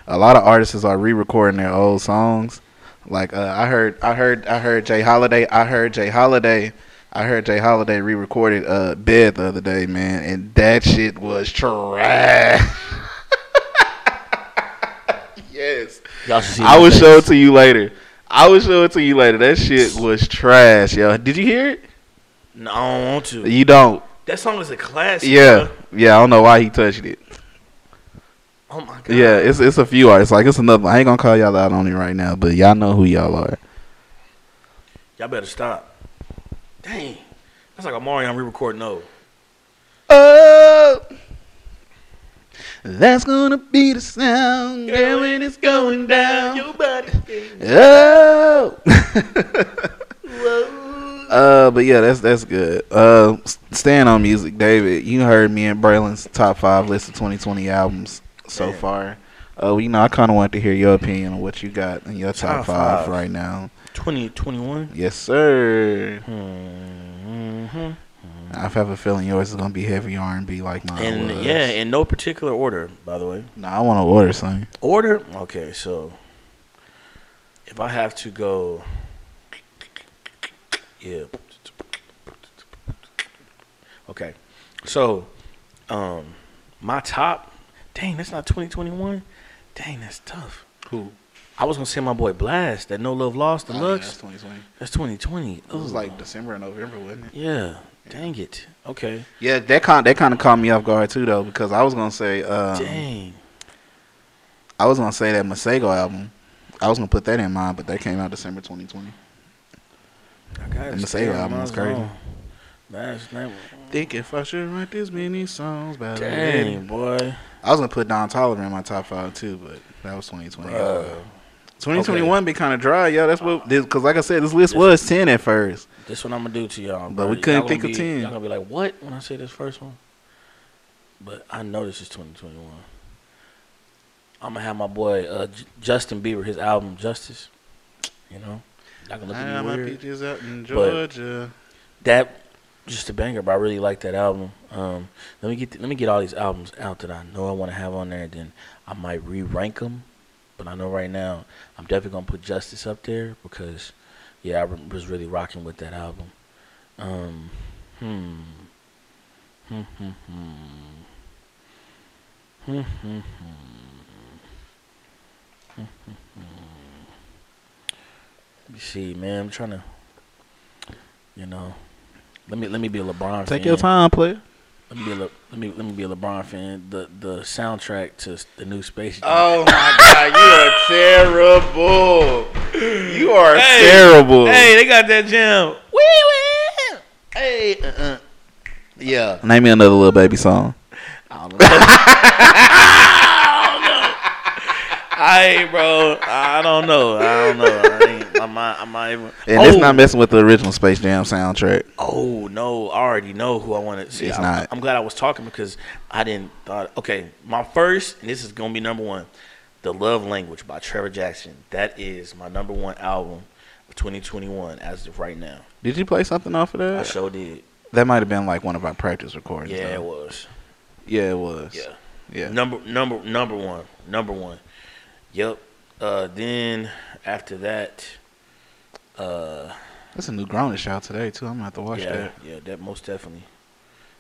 A lot of artists are re-recording their old songs. Like uh, I heard, I heard, I heard J. Holiday. I heard J. Holiday. I heard J. Holiday re-recorded uh, "Bed" the other day, man, and that shit was trash. yes. Y'all see. I will face. show it to you later. I will show it to you later. That shit was trash, yo. Did you hear it? No, I don't want to. You don't. That song is a classic. Yeah, bro. yeah. I don't know why he touched it. Oh my god. Yeah, it's it's a few artists. Like it's another. I ain't gonna call y'all out on it right now, but y'all know who y'all are. Y'all better stop. Dang. That's like a Mario re-recording No. Oh, that's gonna be the sound girl, when it's going down. Your body. Oh. uh, but yeah, that's that's good. Uh, staying on music, David. You heard me and Braylon's top five list of 2020 albums so Damn. far. Uh, you know, I kind of want to hear your opinion on what you got in your top, Top five, five. right now. 2021. Yes, sir. Mm-hmm. I have a feeling yours is gonna be heavy R&B like mine And was. yeah, in no particular order, by the way. no, I want to order something. Order? Okay, so if I have to go, yeah. Okay, so um, my top. Dang, that's not 2021. Dang, that's tough. Who? I was gonna say my boy Blxst, that No Love Lost Oh, yeah, that's 2020. that's 2020. It was Ooh. like December and November, wasn't it? yeah. Dang it. Okay. Yeah, that kind that kind of caught me off guard too, though, because I was gonna say, um, Dang. I was gonna say that Masego album. I was gonna put that in mind, but that came out December 2020. I got the Masego album was crazy. That's that. Think if I should write this many songs about Dang, boy. I was gonna put Don Toliver in my top five too, but that was 2020. Bruh. 2021 be kind of dry, y'all. That's what, because like I said, this list was 10 at first. This one I'm gonna do to y'all, But bro. we couldn't think of be- 10. Y'all gonna be like, "What?" when I say this first one. But I know this is 2021. I'm gonna have my boy uh, J- Justin Bieber, his album Justice. You know, y'all gonna look I at me my weird. peaches out in But- Georgia. That just a banger, but I really like that album. Um, let me get let me get all these albums out that I know I want to have on there. Then I might re-rank them. But I know right now I'm definitely gonna put Justice up there because, yeah, I was really rocking with that album. Um, hmm. Hmm, hmm, hmm. Hmm, hmm, hmm. Hmm, hmm, hmm. See, man. I'm trying to, you know, let me let me be a LeBron Take fan. your time, player. Let me be a Le, let me let me be a LeBron fan. The the soundtrack to the new Space Jam. Oh my god, you are terrible. You are Hey, terrible. Hey, they got that jam. Wee wee. Hey, uh-uh. yeah. Name me another little baby song. I don't know. I bro, I don't know. I don't know. I ain't, I'm not. I'm not even. And oh, it's not messing with the original Space Jam soundtrack. Oh no, I already know who I want to see. It's I'm, not. I'm glad I was talking because I didn't thought. Okay, my first, and this is gonna be number one. The Love Language by Trevor Jackson. That is my number one album of 2021 as of right now. Did you play something off of that? I sure did. That might have been like one of our practice recordings. Yeah, it was. Yeah, it was. Yeah. Yeah. Number number number one. Number one. Yep. Uh, then after that, uh, That's a new Grownish out today too. I'm gonna have to watch yeah, that. yeah, that most definitely.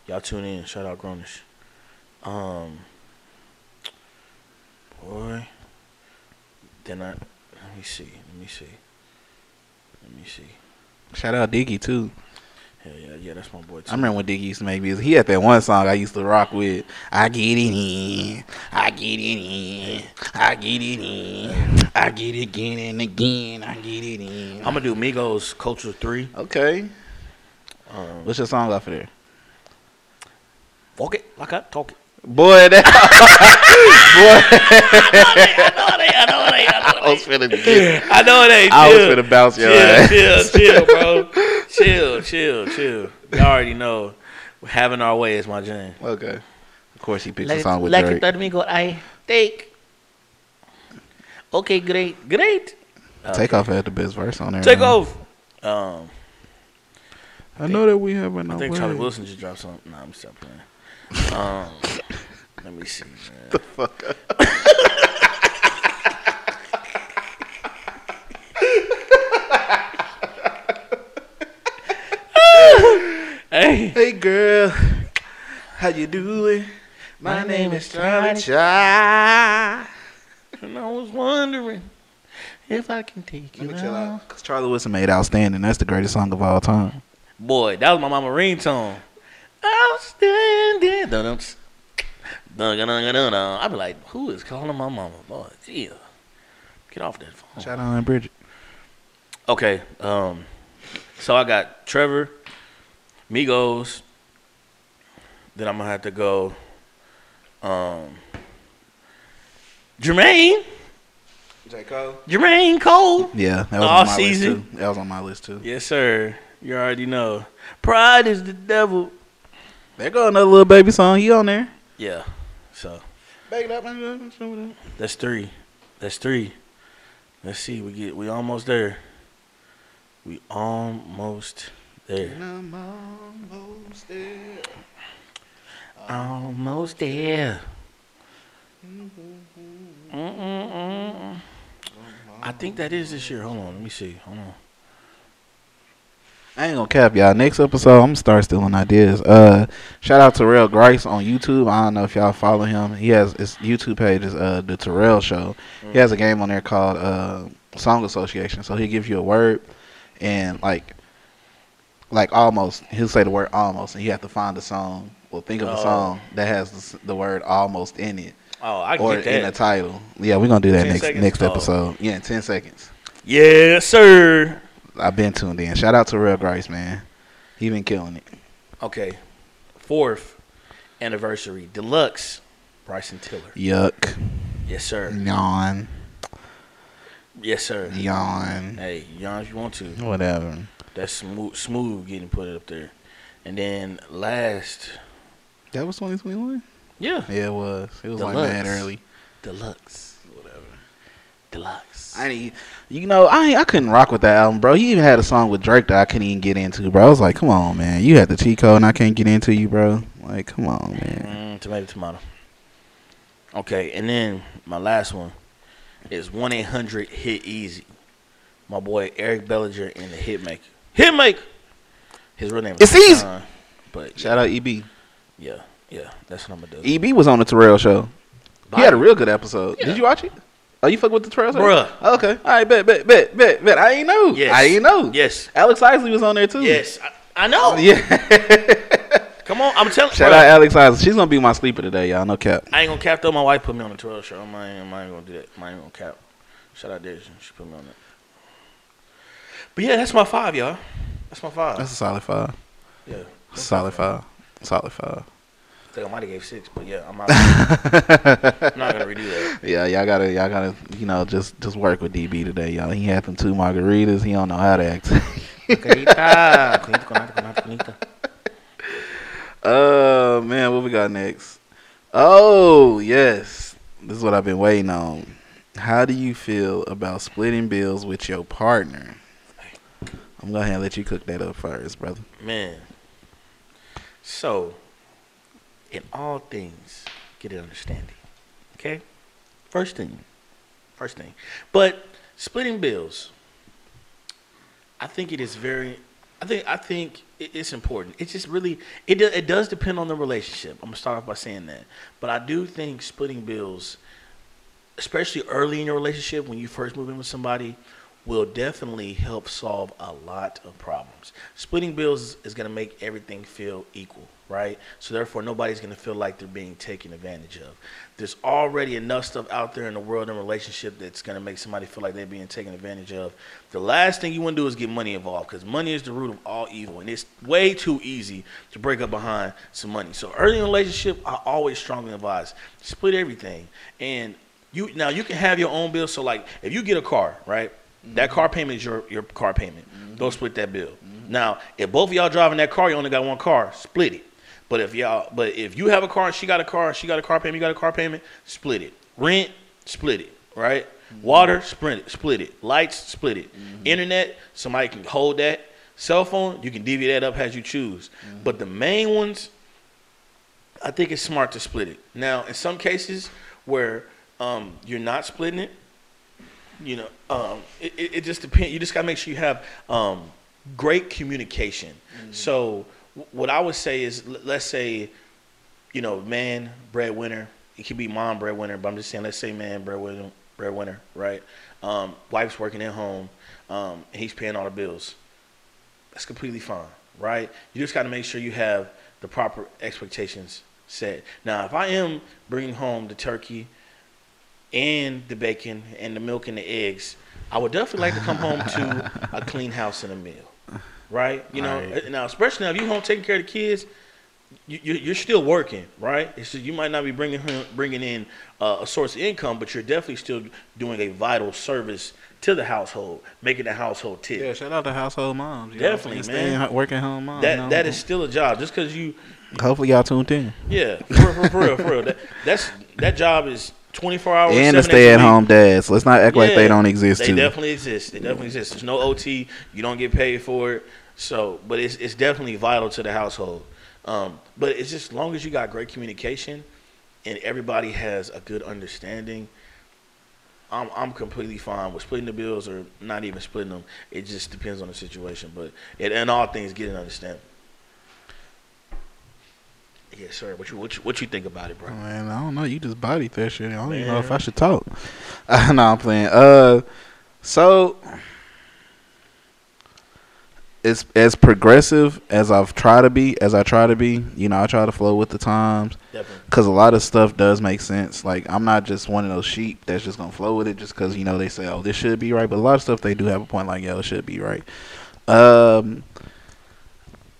Y'all tune in. Shout out Grownish. Um, boy. Then I let me see. Let me see. Let me see. Shout out Diggy too. Yeah, yeah, yeah. That's my boy. Too. I remember when Diggy used to make music. He had that one song I used to rock with. I get it in, I get it in, I get it in, I get it again and again, I get it in. I'm gonna do Migos Culture Three. okay. Um, What's your song off of there? walk it like I talk it. Boy, that I know it ain't. I know it ain't. I know I it was finna get. I know it ain't. I was chill. finna bounce your chill, ass. chill, chill, bro. Chill, chill, chill. Y'all already know. Having our way is my jam. Okay. Of course, he picked a song with like Drake. it me go I take. Okay, great, great. Takeoff had the best verse on there. Take man. off. Um, I know that we have an I think Charlie Wilson just dropped something. Nah, I'm still playing. Um, let me see. Man. hey, Hey girl, how you doing? My name is Charlie. Charlie. and I was wondering if I can take you Let me chill out. out. Cause Charlie Wilson made "Outstanding." That's the greatest song of all time. Boy, that was my mama ringtone. Outstanding. Dun-dum. Dun-dun-dun-dun-dun. I'd be like, who is calling my mama? Boy, yeah. Get off that phone. Shout out Aunt Bridget. Okay, um, so I got Trevor, Migos. Then I'm gonna have to go, um, Jermaine, J Cole. Jermaine Cole. Yeah, that was All on my season. list too. That was on my list too. Yes, sir. You already know. Pride is the devil. There go another little baby song. He on there. Yeah. So Back it up. back it up, show it up. that's three. That's three. Let's see. We get. We almost there. We almost there. I'm almost there. Almost there. Mm-mm-mm. I think that is this year. Hold on, let me see. Hold on. I ain't gonna cap y'all. Next episode, I'm gonna start stealing ideas. Uh, shout out to Terrell Grice on YouTube. I don't know if y'all follow him. He has his YouTube page is uh the Terrell Show. He has a game on there called uh Song Association. So he gives you a word and like like almost he'll say the word almost and you have to find a song or think of a Oh. song that has the, the word almost in it Oh, I can't. or get in the that. title. Yeah, we're gonna do that 10 next seconds? next Oh. episode. Yeah, in ten seconds. yes, sir. I've been tuned in. Shout out to real Grice, man. He been killing it. Okay. Fourth anniversary deluxe. Bryson Tiller. Yuck. Yes, sir. Yawn. Yes, sir. Yawn. Hey, yawn if you want to. Whatever. That's smooth, smooth getting put up there. And then last, That was 2021? yeah, Yeah, it was. It was like Deluxe. mad early. deluxe. Whatever. Deluxe. I ain't, you know, I I couldn't rock with that album, bro. He even had a song with Drake that I couldn't even get into, bro. I was like, come on, man. You had the cheat code and I can't get into you, bro. Like, come on, man. Mm, tomato, tomato. Okay, and then my last one is one eight hundred Hit Easy. My boy Eric Bellinger and the Hitmaker. Hitmaker. His real name. is It's easy. Hassan, But Shout out E EB. yeah, yeah, that's what I'm gonna do. EB was on the Terrell show. He had a real good episode. Did you watch it? Oh, you fuck with the Terrell show? Bruh. Oh, okay. All right, bet, bet, bet, bet, bet. I ain't know. Yes. I ain't know. Yes, Alex Isley was on there too. yes, I, I know. Yeah. Come on, I'm telling. Shout bruh, out Alex Isley. She's gonna be my sleeper today, y'all. No cap. I ain't gonna cap though. My wife put me on the Terrell show. I'm not, I'm not gonna do that. I ain't gonna cap. Shout out Deja. She put me on that. But yeah, that's my five, y'all. That's my five. That's a solid five. yeah. Solid five. Solid five. I think I might have gave six, but yeah, I'm not. I'm not gonna redo that. Yeah, y'all gotta, y'all gotta, you know, just just work with DB today, y'all. He had them two margaritas. He don't know how to act. Conita. uh, man, what we got next? Oh, yes, this is what I've been waiting on. How do you feel about splitting bills with your partner? I'm gonna let you cook that up first, brother. Man. So, in all things, get an understanding. Okay? First thing. First thing. But splitting bills, I think it is very I think I think it's important. It's just really it it does depend on the relationship. I'm gonna start off by saying that, but I do think splitting bills, especially early in your relationship when you first move in with somebody, will definitely help solve a lot of problems. Splitting bills is gonna make everything feel equal, right? So therefore, nobody's gonna feel like they're being taken advantage of. There's already enough stuff out there in the world and relationship that's gonna make somebody feel like they're being taken advantage of. The last thing you want to do is get money involved because money is the root of all evil, and it's way too easy to break up behind some money. So early in a relationship, I always strongly advise split everything. And you now you can have your own bill. So like if you get a car, right? That car payment is your your car payment. Mm-hmm. Don't split that bill. Now, if both of y'all driving that car, you only got one car, split it. But if y'all, but if you have a car and she got a car, she got a car payment, you got a car payment, split it. Rent, split it. Right? Mm-hmm. Water, split it. Split it. Lights, split it. Mm-hmm. Internet, somebody can hold that. Cell phone, you can divvy that up as you choose. But the main ones, I think it's smart to split it. Now, in some cases where um, you're not splitting it, you know, um, it, it just depends. You just gotta make sure you have um, great communication. So, w- what I would say is, l- let's say, you know, man, breadwinner. It could be mom, breadwinner, but I'm just saying, let's say man, breadwinner, breadwinner, right? Um, wife's working at home. Um, and he's paying all the bills. That's completely fine, right? You just got to make sure you have the proper expectations set. Now, if I am bringing home the turkey and the bacon and the milk and the eggs, I would definitely like to come home to a clean house and a meal, right? You know, Right. now especially now if you're home taking care of the kids, you, you're still working, right? It's you might not be bringing bringing in uh, a source of income, but you're definitely still doing a vital service to the household, making the household tick. Yeah, shout out to household moms. Definitely, know, man. ho- working home moms. That you know. that is still a job. Just because you, Hopefully y'all tuned in. yeah, for, for, for real, for real. That, that's that job is 24 hours. and the a stay at home dads. Let's not act like they don't exist They too. definitely exist. They definitely exist. There's no OT. You don't get paid for it. So, but it's it's definitely vital to the household. Um, but it's just as long as you got great communication and everybody has a good understanding. I'm I'm completely fine with splitting the bills or not even splitting them. It just depends on the situation. But it, in all things, get an understanding. Yes, sir. What you what you, what you think about it, bro? Man, I don't know. You just bodied that shit. I don't even know if I should talk. No, I'm playing. Uh, so it's as progressive as I've tried to be, as I try to be. You know, I try to flow with the times Definitely. because a lot of stuff does make sense. Like I'm not just one of those sheep that's just gonna flow with it just because you know they say, oh, this should be right. But a lot of stuff they do have a point. Like, yo, it should be right. Um,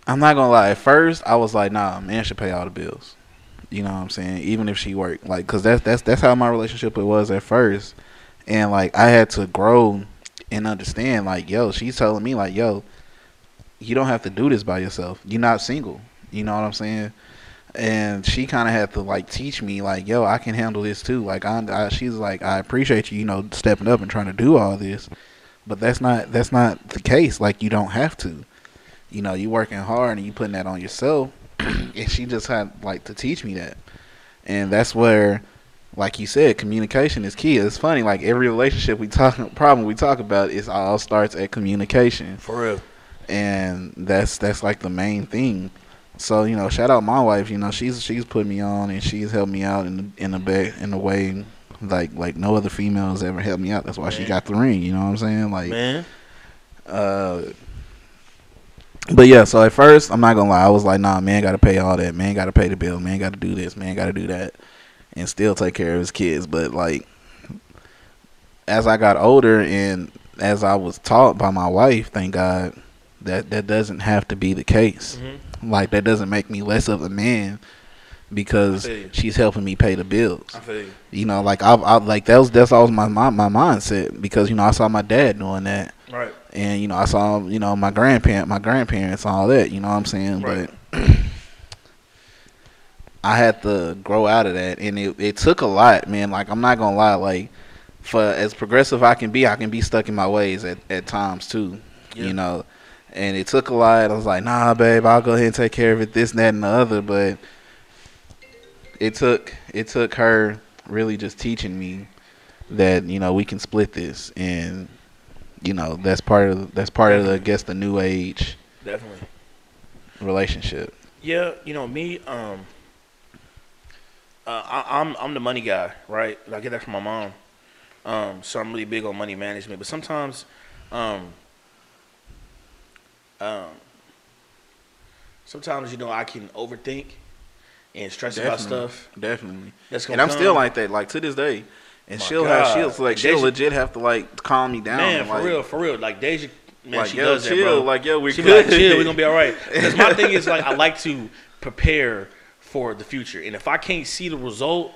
I'm not gonna lie. At first, I was like, nah, man should pay all the bills. You know what I'm saying? Even if she worked, like, cause that's that's that's how my relationship it was at first, and like I had to grow and understand. Like, yo, she's telling me like, yo, you don't have to do this by yourself. You're not single. You know what I'm saying? And she kind of had to like teach me like, yo, I can handle this too. Like, I, I she's like, I appreciate you, you know, stepping up and trying to do all this, but that's not that's not the case. Like, you don't have to. You know, you working hard and you putting that on yourself. and she just had like to teach me that, and that's where, like you said, communication is key. It's funny, like every relationship we talk problem we talk about is all starts at communication For real. and that's that's like the main thing. So you know, shout out my wife. You know, she's she's put me on and she's helped me out in in a ba- in a way like like no other female has ever helped me out. That's why she got the ring. You know what I'm saying? Like, Man. uh, but yeah. So at first, I'm not gonna lie. I was like, nah, man, got to pay all that. Man, got to pay the bill. Man, got to do this. Man, got to do that, and still take care of his kids. But like, as I got older and as I was taught by my wife, thank God, that that doesn't have to be the case. hmm Like that doesn't make me less of a man because I feel you. she's helping me pay the bills. I feel you. You know, like I, I like that was that's always my, my my mindset because you know I saw my dad doing that Right. And you know I saw you know my grandparent my grandparents all that. You know what I'm saying? Right. But I had to grow out of that, and it it took a lot, man. Like I'm not gonna lie, like for as progressive I can be, I can be stuck in my ways at, at times too. Yeah. You know, and it took a lot. I was like, nah, babe, I'll go ahead and take care of it, this, and that, and the other. But it took it took her really just teaching me that you know we can split this, and you know that's part of that's part of the I guess the new age Definitely. relationship. Yeah, you know me. Um, uh, I, I'm I'm the money guy, right? I get that from my mom. Um, so I'm really big on money management. But sometimes, um, um, sometimes you know I can overthink and stress about stuff. Definitely. That's And I'm still like that, like to this day. And My she'll have she'll like she'll legit have to like calm me down. Man, and, for like, real, for real. Like Deja, man, like she yo, does chill, that, bro. like yo, we she good. like, chill, we're gonna be all right. Because my thing is like I like to prepare for the future, and if I can't see the result,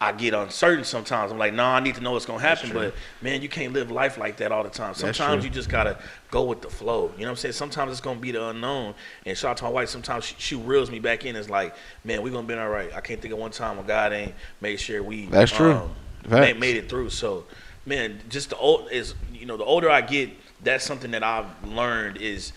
I get uncertain sometimes. I'm like, nah, I need to know what's gonna happen. But man, you can't live life like that all the time. Sometimes you just gotta go with the flow. You know what I'm saying? Sometimes it's gonna be the unknown. And shout out to my wife. Sometimes she, she reels me back in. It's like, man, we gonna be all right. I can't think of one time when God ain't made sure we That's true. um, Facts. made, made it through. So, man, just the old is you know the older I get, that's something that I've learned is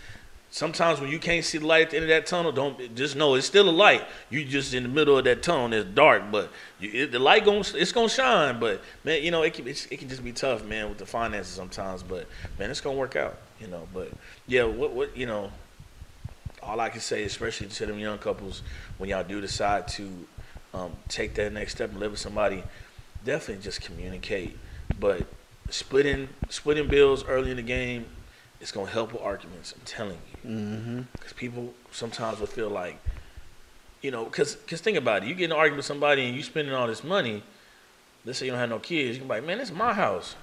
sometimes when you can't see the light at the end of that tunnel, don't just know it's still a light. You just in the middle of that tunnel, it's dark, but you, it, the light going it's gonna shine. But man, you know it can it can just be tough, man, with the finances sometimes. But man, it's gonna work out, you know. But yeah, what what you know. All I can say, especially to them young couples, when y'all do decide to um, take that next step and live with somebody, definitely just communicate. But splitting splitting bills early in the game, it's gonna help with arguments. I'm telling you, Mm-hmm. because people sometimes will feel like, you know, because cause think about it. You get in an argument with somebody and you spending all this money. Let's say you don't have no kids. You can be like, man, this is my house.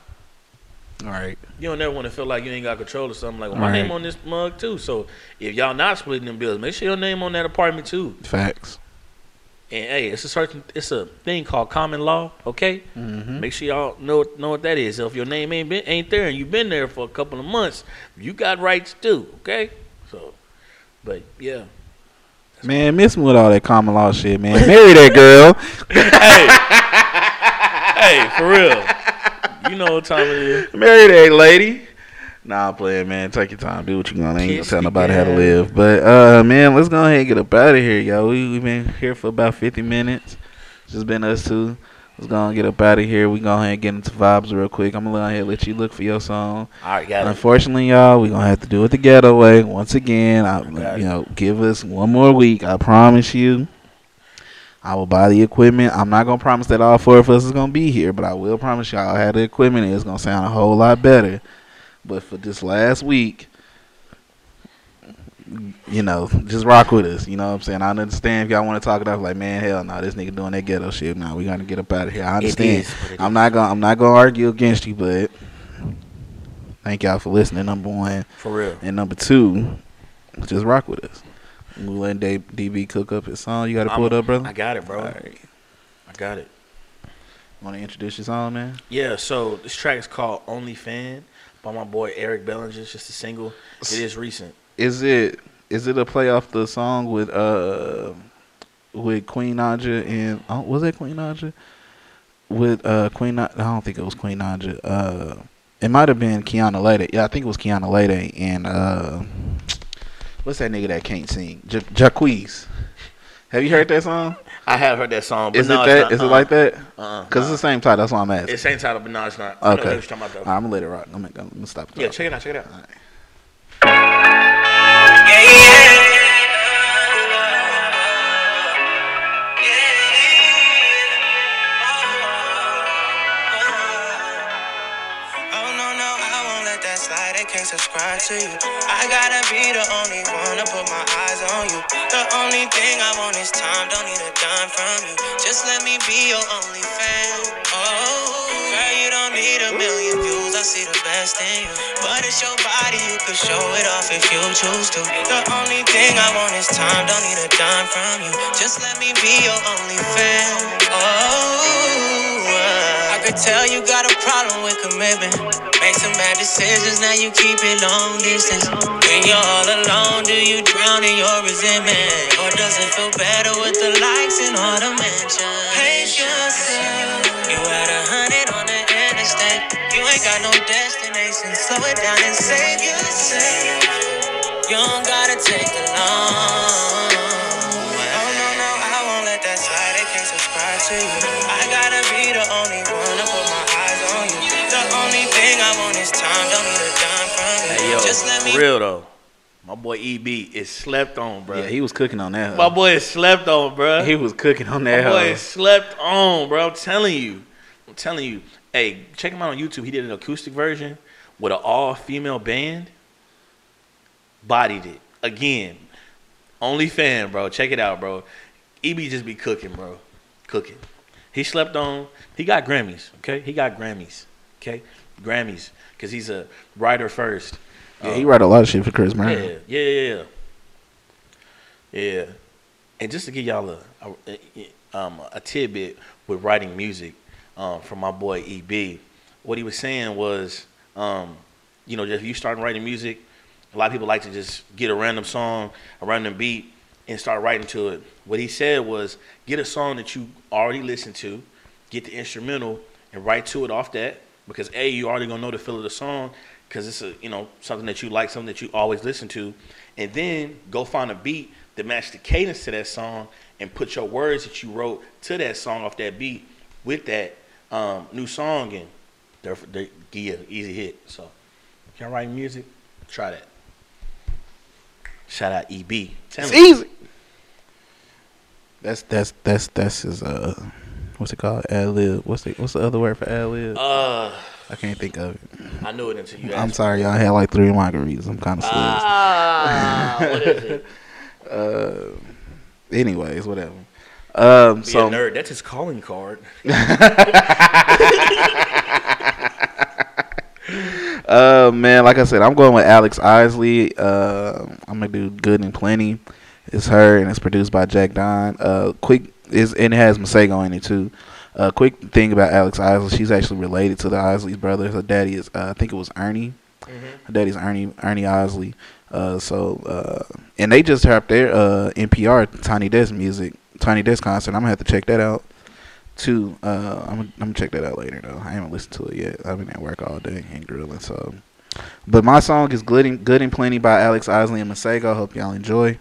All right. You don't ever want to feel like you ain't got control of something. Like, well, my Right. name on this mug too. So if y'all not splitting them bills, make sure your name on that apartment too. Facts. And hey, it's a certain, it's a thing called common law. Okay, Mm-hmm. make sure y'all know know what that is. If your name ain't been ain't there and you've been there for a couple of months, you got rights too. Okay, so, but yeah, Man, miss me with all that common law shit, man. Marry that girl. Hey, hey, for real, you know what time it is. Marry that lady. Nah, I'm playing, man. Take your time. Do what you gonna. I ain't gonna tell nobody how to live. But uh, man, let's go ahead and get up out of here, yo. We we been here for about 50 minutes. Just been us two. Let's go and get up out of here. We go ahead and get into vibes real quick. I'm gonna go ahead and let you look for your song. All right, got it. Unfortunately, y'all, we gonna have to do it the ghetto way once again. I, it. you know, give us one more week. I promise you. I will buy the equipment. I'm not gonna promise that all four of us is gonna be here, but I will promise y'all I have the equipment. It's gonna sound a whole lot better. But for this last week, you know, just rock with us. You know what I'm saying? I understand if y'all want to talk it up, like man, hell no, this nigga doing that ghetto shit. Now we gotta get up out of here. I understand. I'm not gonna I'm not gonna argue against you, but thank y'all for listening. Number one For real. and number two, just rock with us. We'll let D- DB cook up his song. You got to pull it I'm- up, brother. I got it, bro. All right. I got it. Want to introduce your song, man? Yeah, so this track is called Only Fan by my boy Eric Bellinger. It's just a single. It is recent. Is it is it a play off the song with uh with Queen Naija and oh, was that Queen Naija? With uh Queen I don't think it was Queen Naija. Uh it might have been Kiana Lede. Yeah, I think it was Kiana Lede and uh what's that nigga that can't sing? J-. Have you heard that song? I have heard that song. But Is no, it it's that? not, Is it uh-uh. like that? Uh-uh. Cause it's the same title. That's why I'm asking. It's the same title, but no, it's not. I know Okay. what you're talking about though. I'm gonna let it rock. I'm gonna, I'm gonna stop. Yeah, check it out. Check it out. Oh can't subscribe to you. I gotta be the only one to put my eyes on you. The only thing I want is time. Don't need a dime from you. Just let me be your only fan. Oh, girl, you don't need a million views. I see the best in you. But it's your body, you can show it off if you choose to. The only thing I want is time. Don't need a dime from you. Just let me be your only fan. Oh. I could tell you got a problem with commitment. Make some bad decisions, now you keep it long distance. When you're all alone, do you drown in your resentment? Or does it feel better with the likes and all the mentions? Pace yourself. You had a hundred on the interstate. You ain't got no destination. Slow it down and save yourself. You don't gotta take the long way. Oh no, no, I won't let that slide. They can't subscribe to you. I gotta be the only Hey yo, Just let me for real though. My boy EB is slept on, bro. Yeah, he was cooking on that. My boy is slept on, bro. He was cooking on that. My that. boy hoe. is slept on, bro. I'm telling you. I'm telling you. Hey, check him out on YouTube. He did an acoustic version with an all female band. Bodied it. Again. Only fan, bro. Check it out, bro. EB just be cooking, bro. Cooking. He slept on. He got Grammys, okay? He got Grammys, okay? Grammys. Because he's a writer first. Yeah, he write a lot of shit for Chris Brown. Yeah, yeah, yeah, yeah. Yeah. And just to give y'all a, a, um, a tidbit with writing music um, from my boy EB, what he was saying was, um, you know, if you start writing music, a lot of people like to just get a random song, a random beat, and start writing to it. What he said was, get a song that you already listened to, get the instrumental, and write to it off that. Because a, you already gonna know the feel of the song, because it's a you know something that you like, something that you always listen to, and then go find a beat that match the cadence to that song, and put your words that you wrote to that song off that beat with that um, new song, and they're, they give you an easy hit. So, y'all writing music, try that. Shout out EB. Tell It's me. easy. That's that's that's that's his uh, what's it called? Ad lib. What's the what's the other word for ad lib? Uh, I can't think of it. I knew it until you asked. I'm sorry, y'all I had like three margaritas. I'm kind of sleepy. Ah, what is it? Uh, anyways, whatever. Um, Be so a nerd. That's his calling card. Uh, man, like I said, I'm going with Alex Isley. Uh, I'm gonna do Good and Plenty. It's her, and it's produced by Jack Dine. Uh, quick is and it has Masego in it too. Uh, quick thing about Alex Isley, she's actually related to the Isley's brothers. Her daddy is, uh, I think it was Ernie. Her daddy's Ernie Ernie Isley. Uh, so uh, and they just dropped their uh NPR Tiny Desk music, Tiny Desk concert. I'm gonna have to check that out too. Uh, I'm I'm gonna check that out later though. I haven't listened to it yet. I've been at work all day and grilling. So, but my song is "Good and Good and Plenty" by Alex Isley and Masego. Hope y'all enjoy.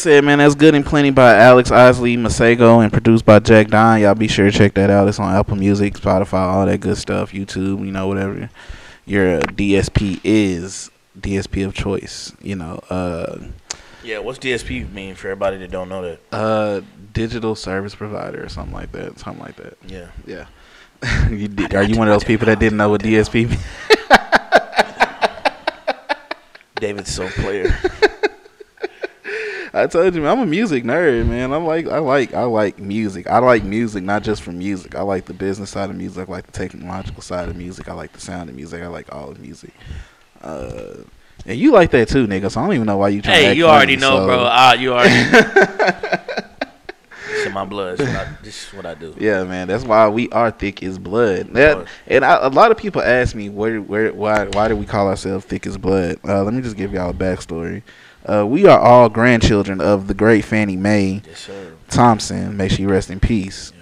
Said, man, that's good and plenty by Alex Isley, Masego, and produced by Jack Dine. Y'all be sure to check that out. It's on Apple Music, Spotify, all that good stuff, YouTube, you know, whatever your DSP is, DSP of choice. You know, uh, Yeah, what's DSP mean for everybody that don't know that? uh, digital service provider or something like that. Something like that. Yeah. Yeah. you did, are you one of those people that didn't know what DSP? mean? David's so player. I told you, man, I'm a music nerd, man. I like, I like, I like music. I like music, not just for music. I like the business side of music. I like the technological side of music. I like the sound of music. I like all of music. Uh, and you like that too, nigga. So I don't even know why you. trying to hey, act you already funny, know, so- bro. Ah, you already. it's in my blood. This is what I, this is what I do. Yeah, man. That's why we are thick as blood. That, and I, a lot of people ask me where, where, why, why do we call ourselves thick as blood? Uh, let me just give y'all a backstory. Uh, we are all grandchildren of the great Fannie Mae Yes. Thompson. May she rest in peace.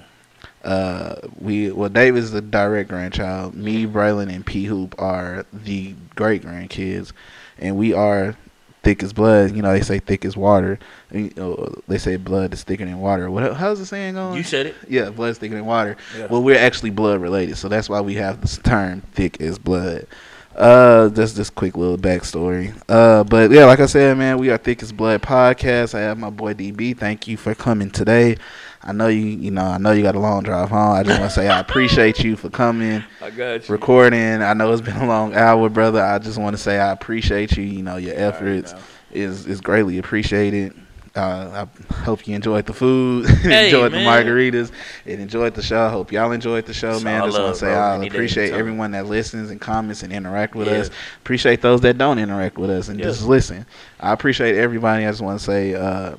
Uh, we well, Dave is the direct grandchild. Me, Braylon, and P Hoop are the great grandkids, and we are thick as blood. You know, they say thick as water. You know, they say blood is thicker than water. What? How's the saying going? You said it. Yeah, blood's thicker than water. Yeah. Well, we're actually blood related, so that's why we have this term "thick as blood." Uh, that's just this quick little backstory. Uh, but yeah, like I said, man, we are thick as blood podcast. I have my boy DB. Thank you for coming today. I know you, you know, I know you got a long drive home. I just want to say I appreciate you for coming, I got you. recording. I know it's been a long hour, brother. I just want to say I appreciate you. You know, your efforts now. is is greatly appreciated. Uh, I hope you enjoyed the food, Hey, enjoyed the margaritas, and enjoyed the show. I hope y'all enjoyed the show, It's man. Just want to say. I appreciate everyone that listens and comments and interact with Yeah. us. Appreciate those that don't interact with us and Yeah. just listen. I appreciate everybody. I just want to say uh,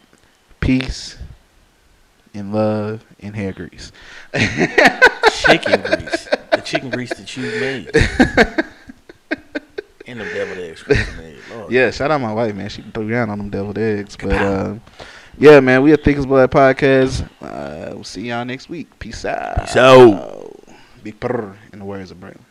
peace and love and hair grease. chicken grease. The chicken grease that you made. and the eggs Chris made. Yeah, shout out my wife, man. She threw down on them deviled eggs. But uh, yeah, man, we a Thick as Blood podcast. Uh, we'll see y'all next week. Peace out. So. Big purr in the words of Braylon.